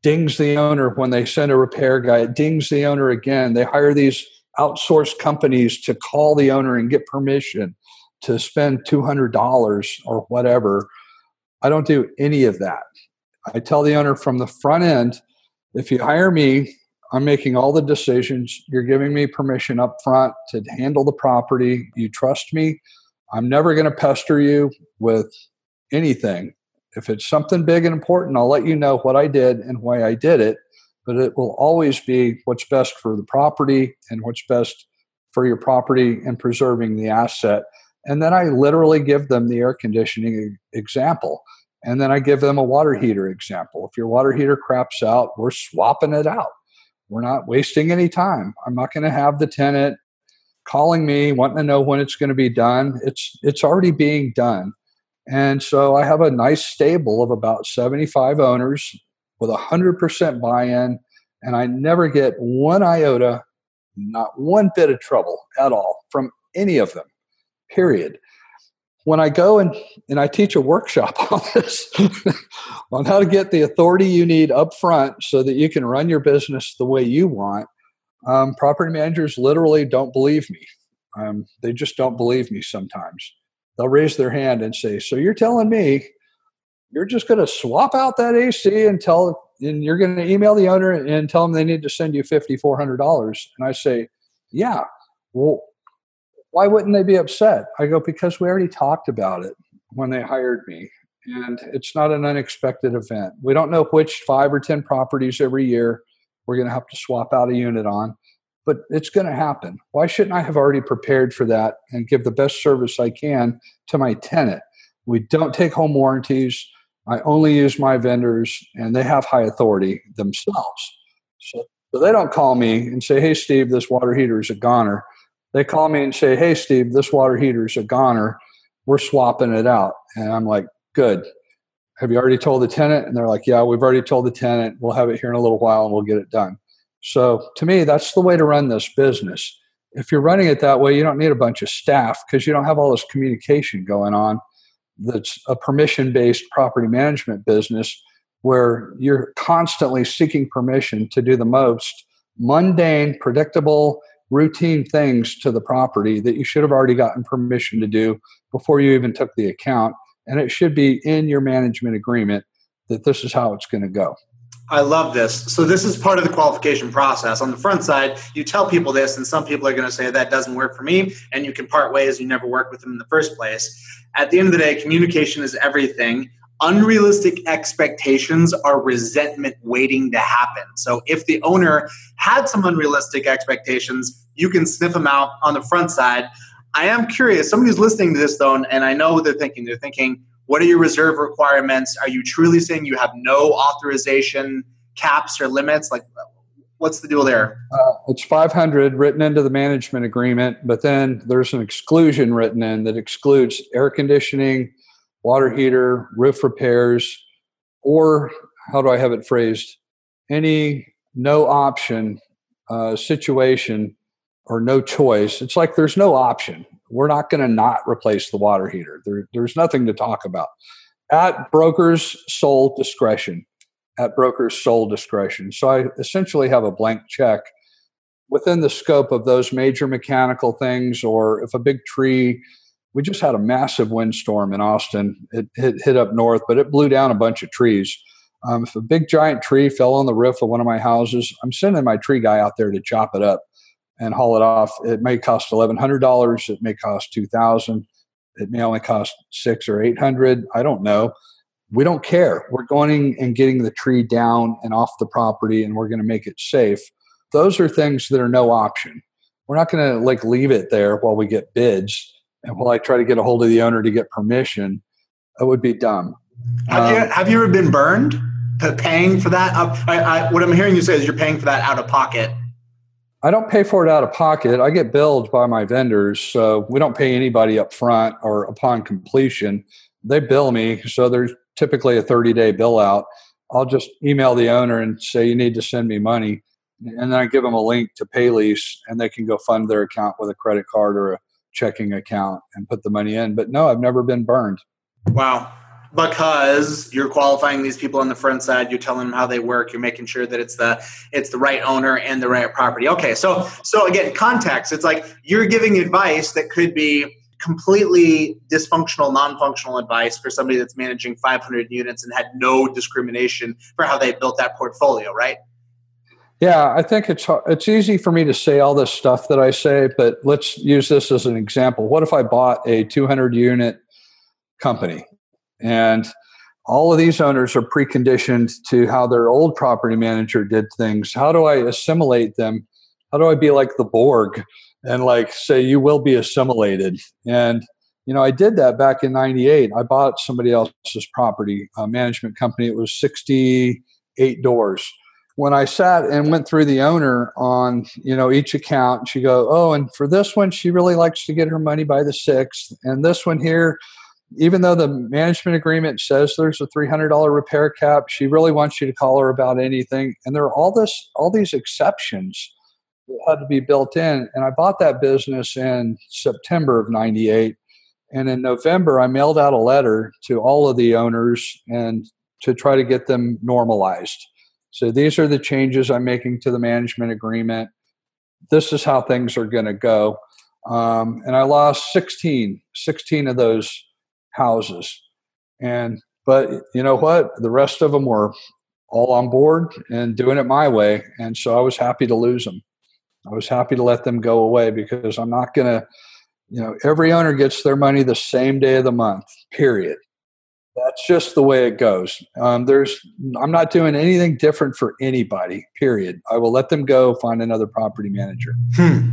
dings the owner when they send a repair guy. It dings the owner again. They hire these outsourced companies to call the owner and get permission to spend $200 or whatever. I don't do any of that. I tell the owner from the front end if you hire me, I'm making all the decisions. You're giving me permission up front to handle the property. You trust me. I'm never going to pester you with anything. If it's something big and important, I'll let you know what I did and why I did it. But it will always be what's best for the property and what's best for your property and preserving the asset. And then I literally give them the air conditioning example. And then I give them a water heater example. If your water heater craps out, we're swapping it out. We're not wasting any time. I'm not going to have the tenant calling me wanting to know when it's going to be done it's it's already being done and so i have a nice stable of about 75 owners with 100% buy-in and i never get one iota not one bit of trouble at all from any of them period when i go and, and i teach a workshop on this on how to get the authority you need up front so that you can run your business the way you want um, property managers literally don't believe me. Um, they just don't believe me sometimes. They'll raise their hand and say, So you're telling me you're just going to swap out that AC and tell, and you're going to email the owner and tell them they need to send you $5,400? And I say, Yeah. Well, why wouldn't they be upset? I go, Because we already talked about it when they hired me. And it's not an unexpected event. We don't know which five or 10 properties every year we're going to have to swap out a unit on but it's going to happen why shouldn't i have already prepared for that and give the best service i can to my tenant we don't take home warranties i only use my vendors and they have high authority themselves so, so they don't call me and say hey steve this water heater is a goner they call me and say hey steve this water heater is a goner we're swapping it out and i'm like good have you already told the tenant? And they're like, yeah, we've already told the tenant. We'll have it here in a little while and we'll get it done. So to me, that's the way to run this business. If you're running it that way, you don't need a bunch of staff because you don't have all this communication going on. That's a permission based property management business where you're constantly seeking permission to do the most mundane, predictable, routine things to the property that you should have already gotten permission to do before you even took the account and it should be in your management agreement that this is how it's going to go. I love this. So this is part of the qualification process. On the front side, you tell people this, and some people are going to say that doesn't work for me, and you can part ways. You never work with them in the first place. At the end of the day, communication is everything. Unrealistic expectations are resentment waiting to happen. So if the owner had some unrealistic expectations, you can sniff them out on the front side. I am curious. Somebody who's listening to this, though, and I know what they're thinking. They're thinking, what are your reserve requirements? Are you truly saying you have no authorization caps or limits? Like, what's the deal there? Uh, it's 500 written into the management agreement, but then there's an exclusion written in that excludes air conditioning, water heater, roof repairs, or how do I have it phrased? Any no option uh, situation or no choice. It's like there's no option. We're not going to not replace the water heater. There, there's nothing to talk about. At broker's sole discretion. At broker's sole discretion. So I essentially have a blank check within the scope of those major mechanical things, or if a big tree, we just had a massive windstorm in Austin. It hit, hit up north, but it blew down a bunch of trees. Um, if a big giant tree fell on the roof of one of my houses, I'm sending my tree guy out there to chop it up and haul it off. It may cost eleven hundred dollars. It may cost two thousand. It may only cost six or eight hundred. I don't know. We don't care. We're going and getting the tree down and off the property, and we're going to make it safe. Those are things that are no option. We're not going to like leave it there while we get bids and while I try to get a hold of the owner to get permission. it would be dumb. Have, um, you, have you ever been burned paying for that? I, I, what I'm hearing you say is you're paying for that out of pocket. I don't pay for it out of pocket. I get billed by my vendors, so we don't pay anybody up front or upon completion. They bill me, so there's typically a 30 day bill out. I'll just email the owner and say you need to send me money, and then I give them a link to Paylease, and they can go fund their account with a credit card or a checking account and put the money in. But no, I've never been burned. Wow, because you're qualifying these people on the front side you're telling them how they work you're making sure that it's the it's the right owner and the right property okay so so again context it's like you're giving advice that could be completely dysfunctional non-functional advice for somebody that's managing 500 units and had no discrimination for how they built that portfolio right yeah, I think it's it's easy for me to say all this stuff that I say, but let's use this as an example. What if I bought a 200 unit company and all of these owners are preconditioned to how their old property manager did things. How do I assimilate them? How do I be like the Borg and like say you will be assimilated? And you know, I did that back in '98. I bought somebody else's property management company. It was 68 doors. When I sat and went through the owner on you know each account, she go, "Oh, and for this one, she really likes to get her money by the sixth, and this one here." even though the management agreement says there's a $300 repair cap she really wants you to call her about anything and there are all this all these exceptions that had to be built in and i bought that business in september of 98 and in november i mailed out a letter to all of the owners and to try to get them normalized so these are the changes i'm making to the management agreement this is how things are going to go um, and i lost 16 16 of those houses. And but you know what? The rest of them were all on board and doing it my way. And so I was happy to lose them. I was happy to let them go away because I'm not going to, you know, every owner gets their money the same day of the month, period. That's just the way it goes. Um, there's, I'm not doing anything different for anybody, period. I will let them go find another property manager. Hmm.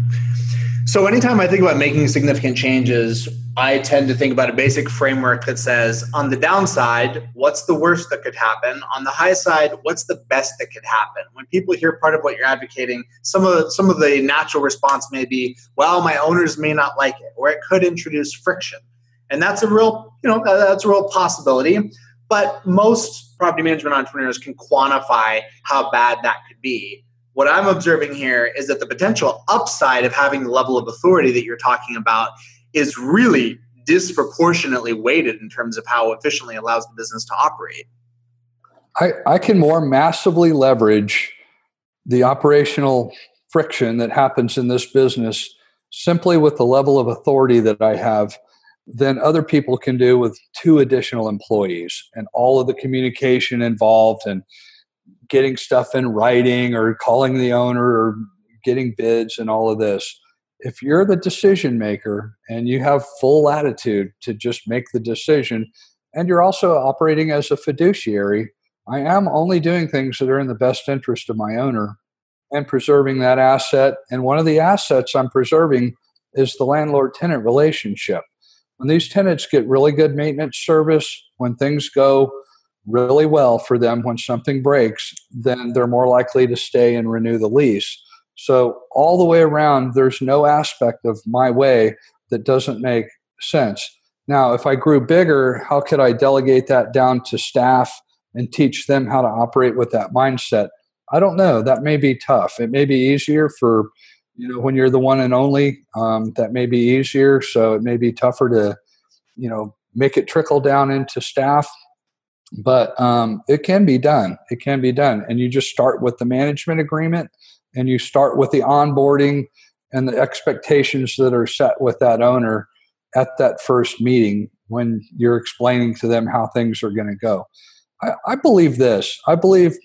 So, anytime I think about making significant changes, I tend to think about a basic framework that says, on the downside, what's the worst that could happen? On the high side, what's the best that could happen? When people hear part of what you're advocating, some of some of the natural response may be, "Well, my owners may not like it," or it could introduce friction, and that's a real, you know, that's a real possibility. But most property management entrepreneurs can quantify how bad that could be what I'm observing here is that the potential upside of having the level of authority that you're talking about is really disproportionately weighted in terms of how efficiently allows the business to operate. I, I can more massively leverage the operational friction that happens in this business simply with the level of authority that I have than other people can do with two additional employees and all of the communication involved and getting stuff in writing or calling the owner or getting bids and all of this. If you're the decision maker and you have full latitude to just make the decision, and you're also operating as a fiduciary, I am only doing things that are in the best interest of my owner and preserving that asset. And one of the assets I'm preserving is the landlord tenant relationship. When these tenants get really good maintenance service, when things go really well for them when something breaks, then they're more likely to stay and renew the lease. So, all the way around, there's no aspect of my way that doesn't make sense. Now, if I grew bigger, how could I delegate that down to staff and teach them how to operate with that mindset? I don't know. That may be tough. It may be easier for, you know, when you're the one and only, um, that may be easier. So it may be tougher to, you know, make it trickle down into staff but um, it can be done. It can be done. And you just start with the management agreement and you start with the onboarding and the expectations that are set with that owner at that first meeting when you're explaining to them how things are going to go. I, I, believe this. I believe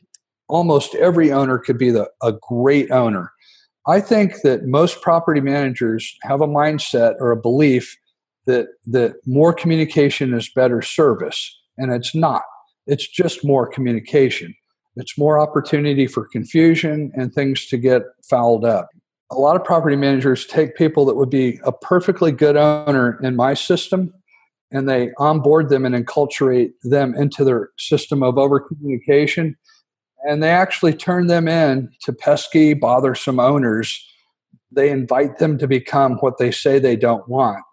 almost every owner could be the, a great owner. I think that most property managers have a mindset or a belief that that more communication is better service, and it's not. It's just more communication. It's more opportunity for confusion and things to get fouled up. A lot of property managers take people that would be a perfectly good owner in my system and they onboard them and enculturate them into their system of over communication and they actually turn them in to pesky bothersome owners they invite them to become what they say they don't want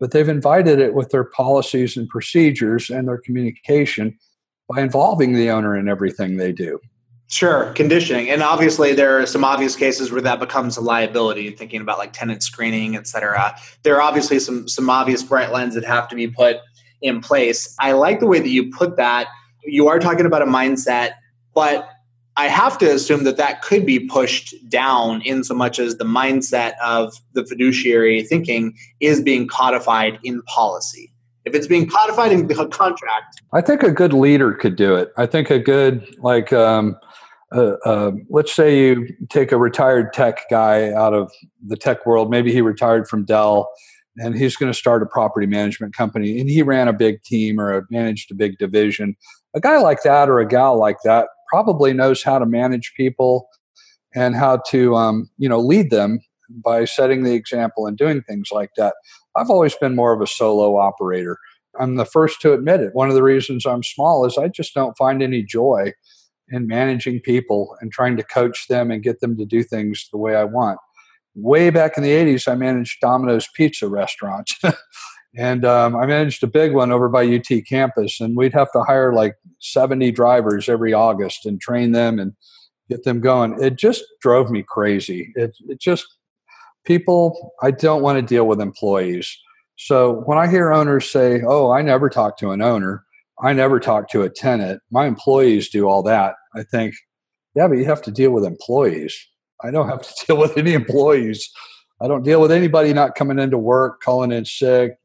but they've invited it with their policies and procedures and their communication by involving the owner in everything they do. Sure, conditioning. And obviously there are some obvious cases where that becomes a liability, thinking about like tenant screening, et cetera. There are obviously some some obvious bright lines that have to be put in place. I like the way that you put that. You are talking about a mindset, but I have to assume that that could be pushed down in so much as the mindset of the fiduciary thinking is being codified in policy. If it's being codified in the contract, I think a good leader could do it. I think a good like um, uh, uh, let's say you take a retired tech guy out of the tech world. Maybe he retired from Dell, and he's going to start a property management company, and he ran a big team or managed a big division. A guy like that or a gal like that probably knows how to manage people and how to um, you know lead them by setting the example and doing things like that. I've always been more of a solo operator. I'm the first to admit it. One of the reasons I'm small is I just don't find any joy in managing people and trying to coach them and get them to do things the way I want. Way back in the 80s, I managed Domino's pizza restaurants. and um, I managed a big one over by UT campus, and we'd have to hire like 70 drivers every August and train them and get them going. It just drove me crazy. It, it just people, I don't want to deal with employees. So when I hear owners say, "Oh, I never talk to an owner," I never talk to a tenant. My employees do all that. I think, yeah, but you have to deal with employees. I don't have to deal with any employees. I don't deal with anybody not coming into work, calling in sick,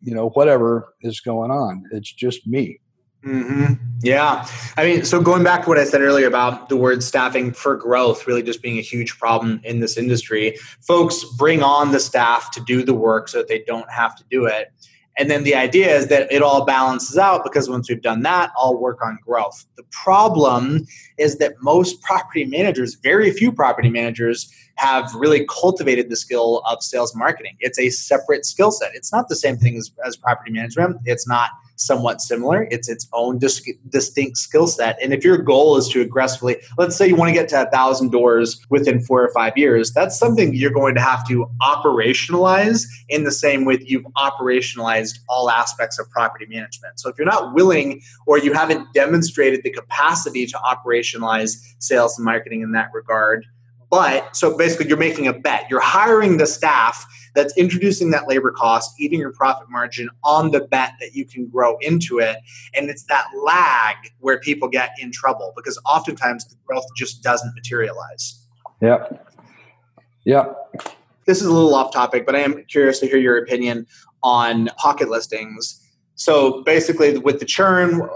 you know, whatever is going on. It's just me. Mm-hmm. Yeah. I mean, so going back to what I said earlier about the word staffing for growth really just being a huge problem in this industry, folks bring on the staff to do the work so that they don't have to do it. And then the idea is that it all balances out because once we've done that, I'll work on growth. The problem is that most property managers, very few property managers, have really cultivated the skill of sales marketing. It's a separate skill set. It's not the same thing as, as property management. It's not somewhat similar. It's its own dis- distinct skill set. And if your goal is to aggressively, let's say you want to get to a thousand doors within four or five years, that's something you're going to have to operationalize in the same way that you've operationalized all aspects of property management. So if you're not willing or you haven't demonstrated the capacity to operationalize sales and marketing in that regard, but so basically, you're making a bet. You're hiring the staff that's introducing that labor cost, eating your profit margin on the bet that you can grow into it. And it's that lag where people get in trouble because oftentimes the growth just doesn't materialize. Yep. Yep. This is a little off topic, but I am curious to hear your opinion on pocket listings. So basically, with the churn,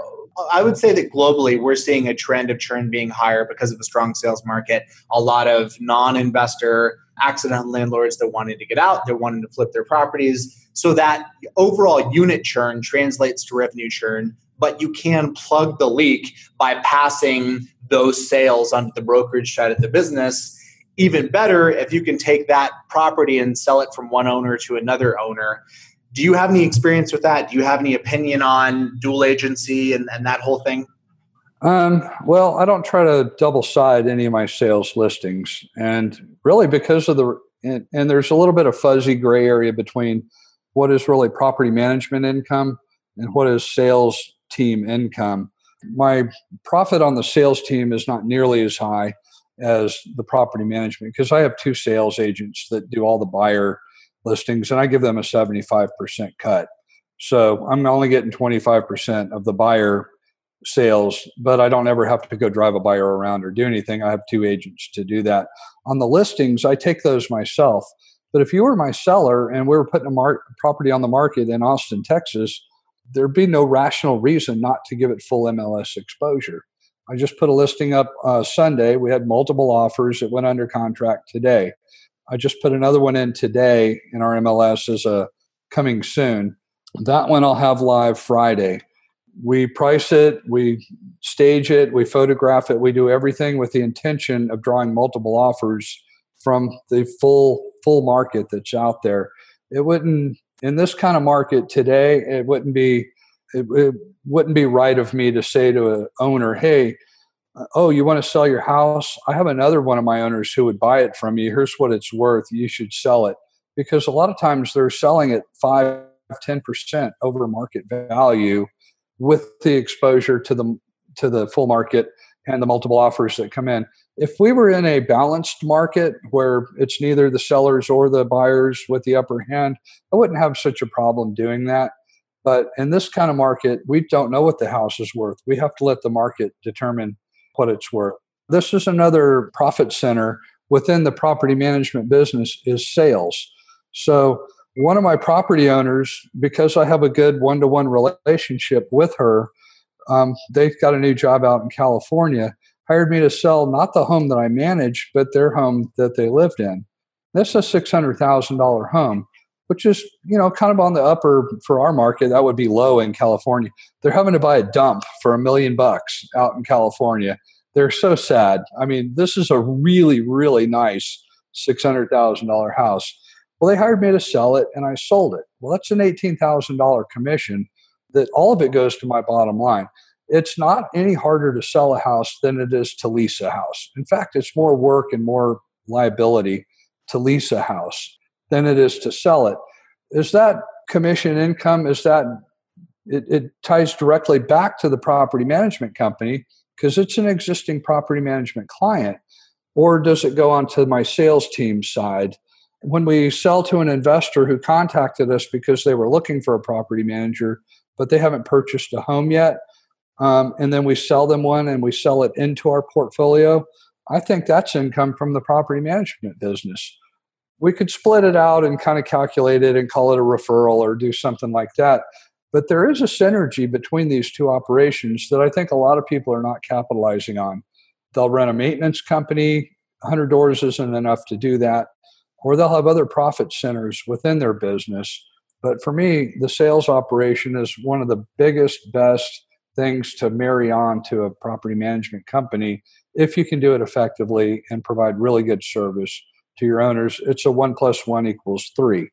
I would say that globally, we're seeing a trend of churn being higher because of a strong sales market. A lot of non investor accident landlords that wanted to get out, they're wanting to flip their properties. So that overall unit churn translates to revenue churn, but you can plug the leak by passing those sales onto the brokerage side of the business. Even better if you can take that property and sell it from one owner to another owner do you have any experience with that? Do you have any opinion on dual agency and, and that whole thing? Um, well, I don't try to double side any of my sales listings. And really, because of the, and, and there's a little bit of fuzzy gray area between what is really property management income and what is sales team income. My profit on the sales team is not nearly as high as the property management because I have two sales agents that do all the buyer listings and I give them a 75% cut. So I'm only getting 25% of the buyer sales, but I don't ever have to go drive a buyer around or do anything. I have two agents to do that. On the listings, I take those myself. But if you were my seller and we were putting a mar- property on the market in Austin, Texas, there'd be no rational reason not to give it full MLS exposure. I just put a listing up uh, Sunday. We had multiple offers. It went under contract today. I just put another one in today in our MLS as a coming soon. That one I'll have live Friday. We price it, we stage it, we photograph it, we do everything with the intention of drawing multiple offers from the full full market that's out there. It wouldn't in this kind of market today, it wouldn't be it, it wouldn't be right of me to say to an owner, "Hey, uh, oh, you want to sell your house? I have another one of my owners who would buy it from you. Here's what it's worth. You should sell it." Because a lot of times they're selling it five, ten percent over market value, with the exposure to the to the full market and the multiple offers that come in. If we were in a balanced market where it's neither the sellers or the buyers with the upper hand, I wouldn't have such a problem doing that. But in this kind of market, we don't know what the house is worth. We have to let the market determine what it's worth. This is another profit center within the property management business is sales. So one of my property owners, because I have a good one-to-one relationship with her, um, they got a new job out in California, hired me to sell not the home that I managed, but their home that they lived in. This is a six hundred thousand dollar home, which is you know kind of on the upper for our market. That would be low in California. They're having to buy a dump for a million bucks out in California. They're so sad. I mean, this is a really really nice six hundred thousand dollar house. Well, they hired me to sell it, and I sold it. Well, that's an eighteen thousand dollar commission that all of it goes to my bottom line. It's not any harder to sell a house than it is to lease a house. In fact, it's more work and more liability to lease a house than it is to sell it. Is that commission income? Is that it, it ties directly back to the property management company because it's an existing property management client, or does it go onto my sales team side? When we sell to an investor who contacted us because they were looking for a property manager, but they haven't purchased a home yet. Um, and then we sell them one and we sell it into our portfolio. I think that's income from the property management business. We could split it out and kind of calculate it and call it a referral or do something like that. But there is a synergy between these two operations that I think a lot of people are not capitalizing on. They'll run a maintenance company, 100 doors isn't enough to do that, or they'll have other profit centers within their business but for me, the sales operation is one of the biggest, best things to marry on to a property management company if you can do it effectively and provide really good service to your owners. It's a one plus one equals three.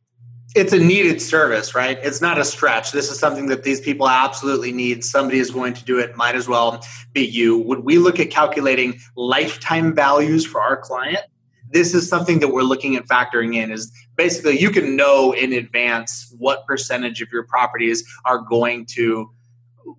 It's a needed service, right? It's not a stretch. This is something that these people absolutely need. Somebody is going to do it. Might as well be you. Would we look at calculating lifetime values for our client? this is something that we're looking at factoring in is basically you can know in advance what percentage of your properties are going to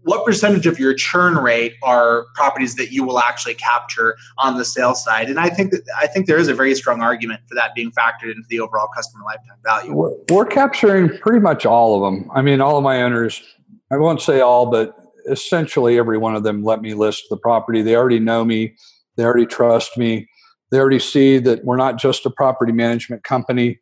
what percentage of your churn rate are properties that you will actually capture on the sales side? And i think that i think there is a very strong argument for that being factored into the overall customer lifetime value. We're, we're capturing pretty much all of them i mean all of my owners i won't say all but essentially every one of them let me list the property. They already know me. They already trust me. They already see that we're not just a property management company,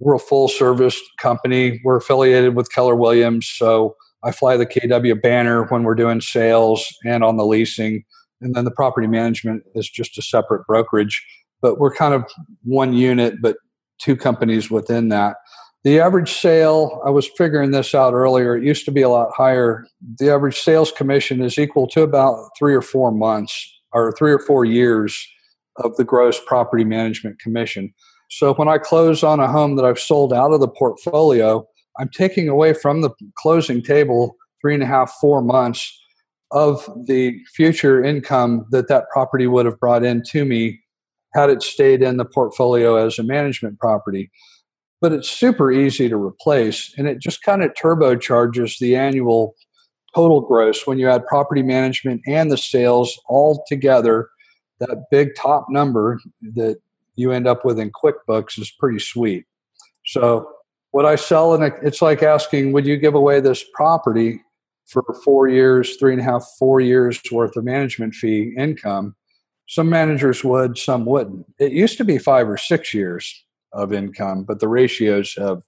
we're a full service company. We're affiliated with Keller Williams. So I fly the KW banner when we're doing sales and on the leasing. And then the property management is just a separate brokerage. But we're kind of one unit, but two companies within that. The average sale, I was figuring this out earlier, it used to be a lot higher. The average sales commission is equal to about three or four months or three or four years of the gross property management commission. So when I close on a home that I've sold out of the portfolio, I'm taking away from the closing table three and a half, four months of the future income that that property would have brought in to me had it stayed in the portfolio as a management property. But it's super easy to replace, and it just kind of turbocharges the annual total gross when you add property management and the sales all together that big top number that you end up with in QuickBooks is pretty sweet. So what I sell, and it's like asking, would you give away this property for four years, three and a half, four years worth of management fee income? Some managers would, some wouldn't. It used to be five or six years of income, but the ratios have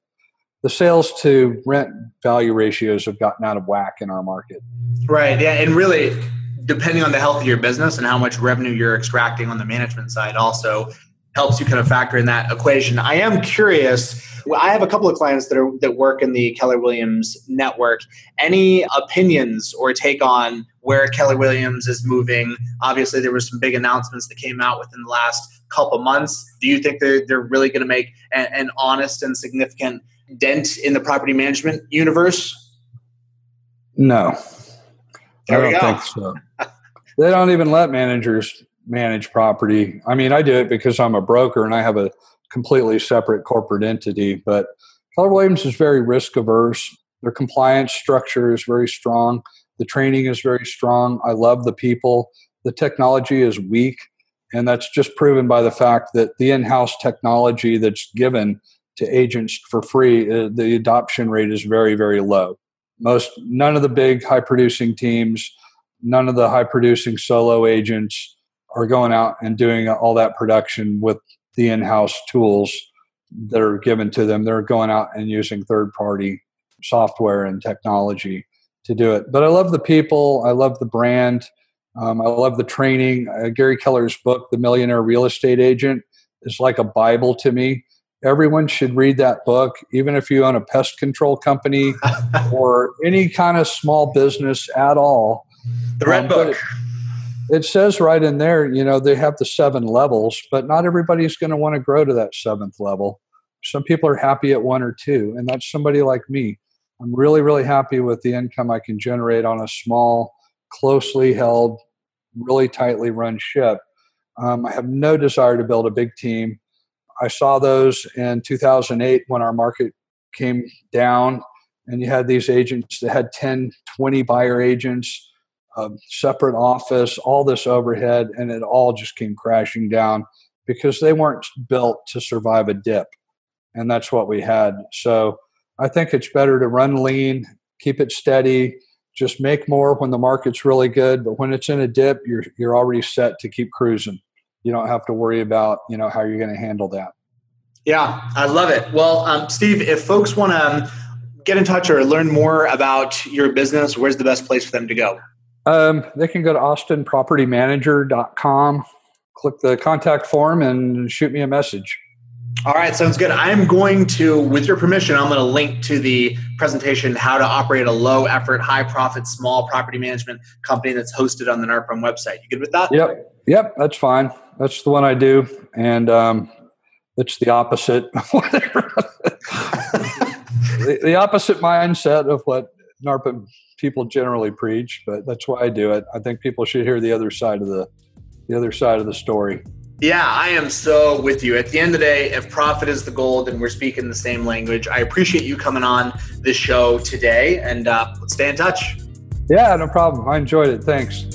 the sales to rent value ratios have gotten out of whack in our market. Right. Yeah. And really, depending on the health of your business and how much revenue you're extracting on the management side also helps you kind of factor in that equation. I am curious. I have a couple of clients that are that work in the Keller Williams network. Any opinions or take on where Keller Williams is moving? Obviously, there were some big announcements that came out within the last couple months. Do you think they're, they're really going to make an, an honest and significant dent in the property management universe? No. There I don't think so. they don't even let managers manage property. I mean, I do it because I'm a broker and I have a completely separate corporate entity, but Keller Williams is very risk averse. Their compliance structure is very strong. The training is very strong. I love the people. The technology is weak. And that's just proven by the fact that the in house technology that's given to agents for free, uh, the adoption rate is very, very low. Most, none of the big high producing teams, none of the high producing solo agents are going out and doing all that production with the in house tools that are given to them. They're going out and using third party software and technology to do it. But I love the people, I love the brand. Um, I love the training. Uh, Gary Keller's book, The Millionaire Real Estate Agent, is like a Bible to me. Everyone should read that book, even if you own a pest control company or any kind of small business at all. The Red um, Book. It, says right in there, you know, they have the seven levels, but not everybody's going to want to grow to that seventh level. Some people are happy at one or two, and that's somebody like me. I'm really, really happy with the income I can generate on a small closely held, really tightly run ship. Um, I have no desire to build a big team. I saw those in 2008 when our market came down, and you had these agents that had 10, 20 buyer agents, a separate office, all this overhead, and it all just came crashing down because they weren't built to survive a dip. And that's what we had. So I think it's better to run lean, keep it steady, just make more when the market's really good. But when it's in a dip you're you're already set to keep cruising. You don't have to worry about you know how you're going to handle that. Yeah i love it. Well um, steve if folks want to get in touch or learn more about your business where's the best place for them to go um, they can go to austinpropertymanager.com click the contact form and shoot me a message all right, sounds good. I'm going to, with your permission, I'm going to link to the presentation how to operate a low effort, high profit, small property management company that's hosted on the NARPM website. You good with that? Yep. Yep. That's fine. That's the one I do. And um, it's the opposite. the, the opposite mindset of what NARPM people generally preach, but that's why I do it. I think people should hear the other side of the the other side of the story. Yeah, I am so with you. At the end of the day, if profit is the goal, then we're speaking the same language. I appreciate you coming on this show today, and uh, let's stay in touch. Yeah, no problem. I enjoyed it. Thanks.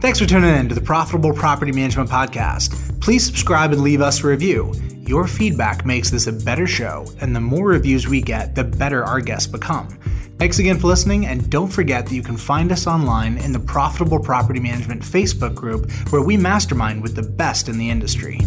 Thanks for tuning in to the Profitable Property Management Podcast. Please subscribe and leave us a review. Your feedback makes this a better show, and the more reviews we get, the better our guests become. Thanks again for listening, and don't forget that you can find us online in the Profitable Property Management Facebook group where we mastermind with the best in the industry.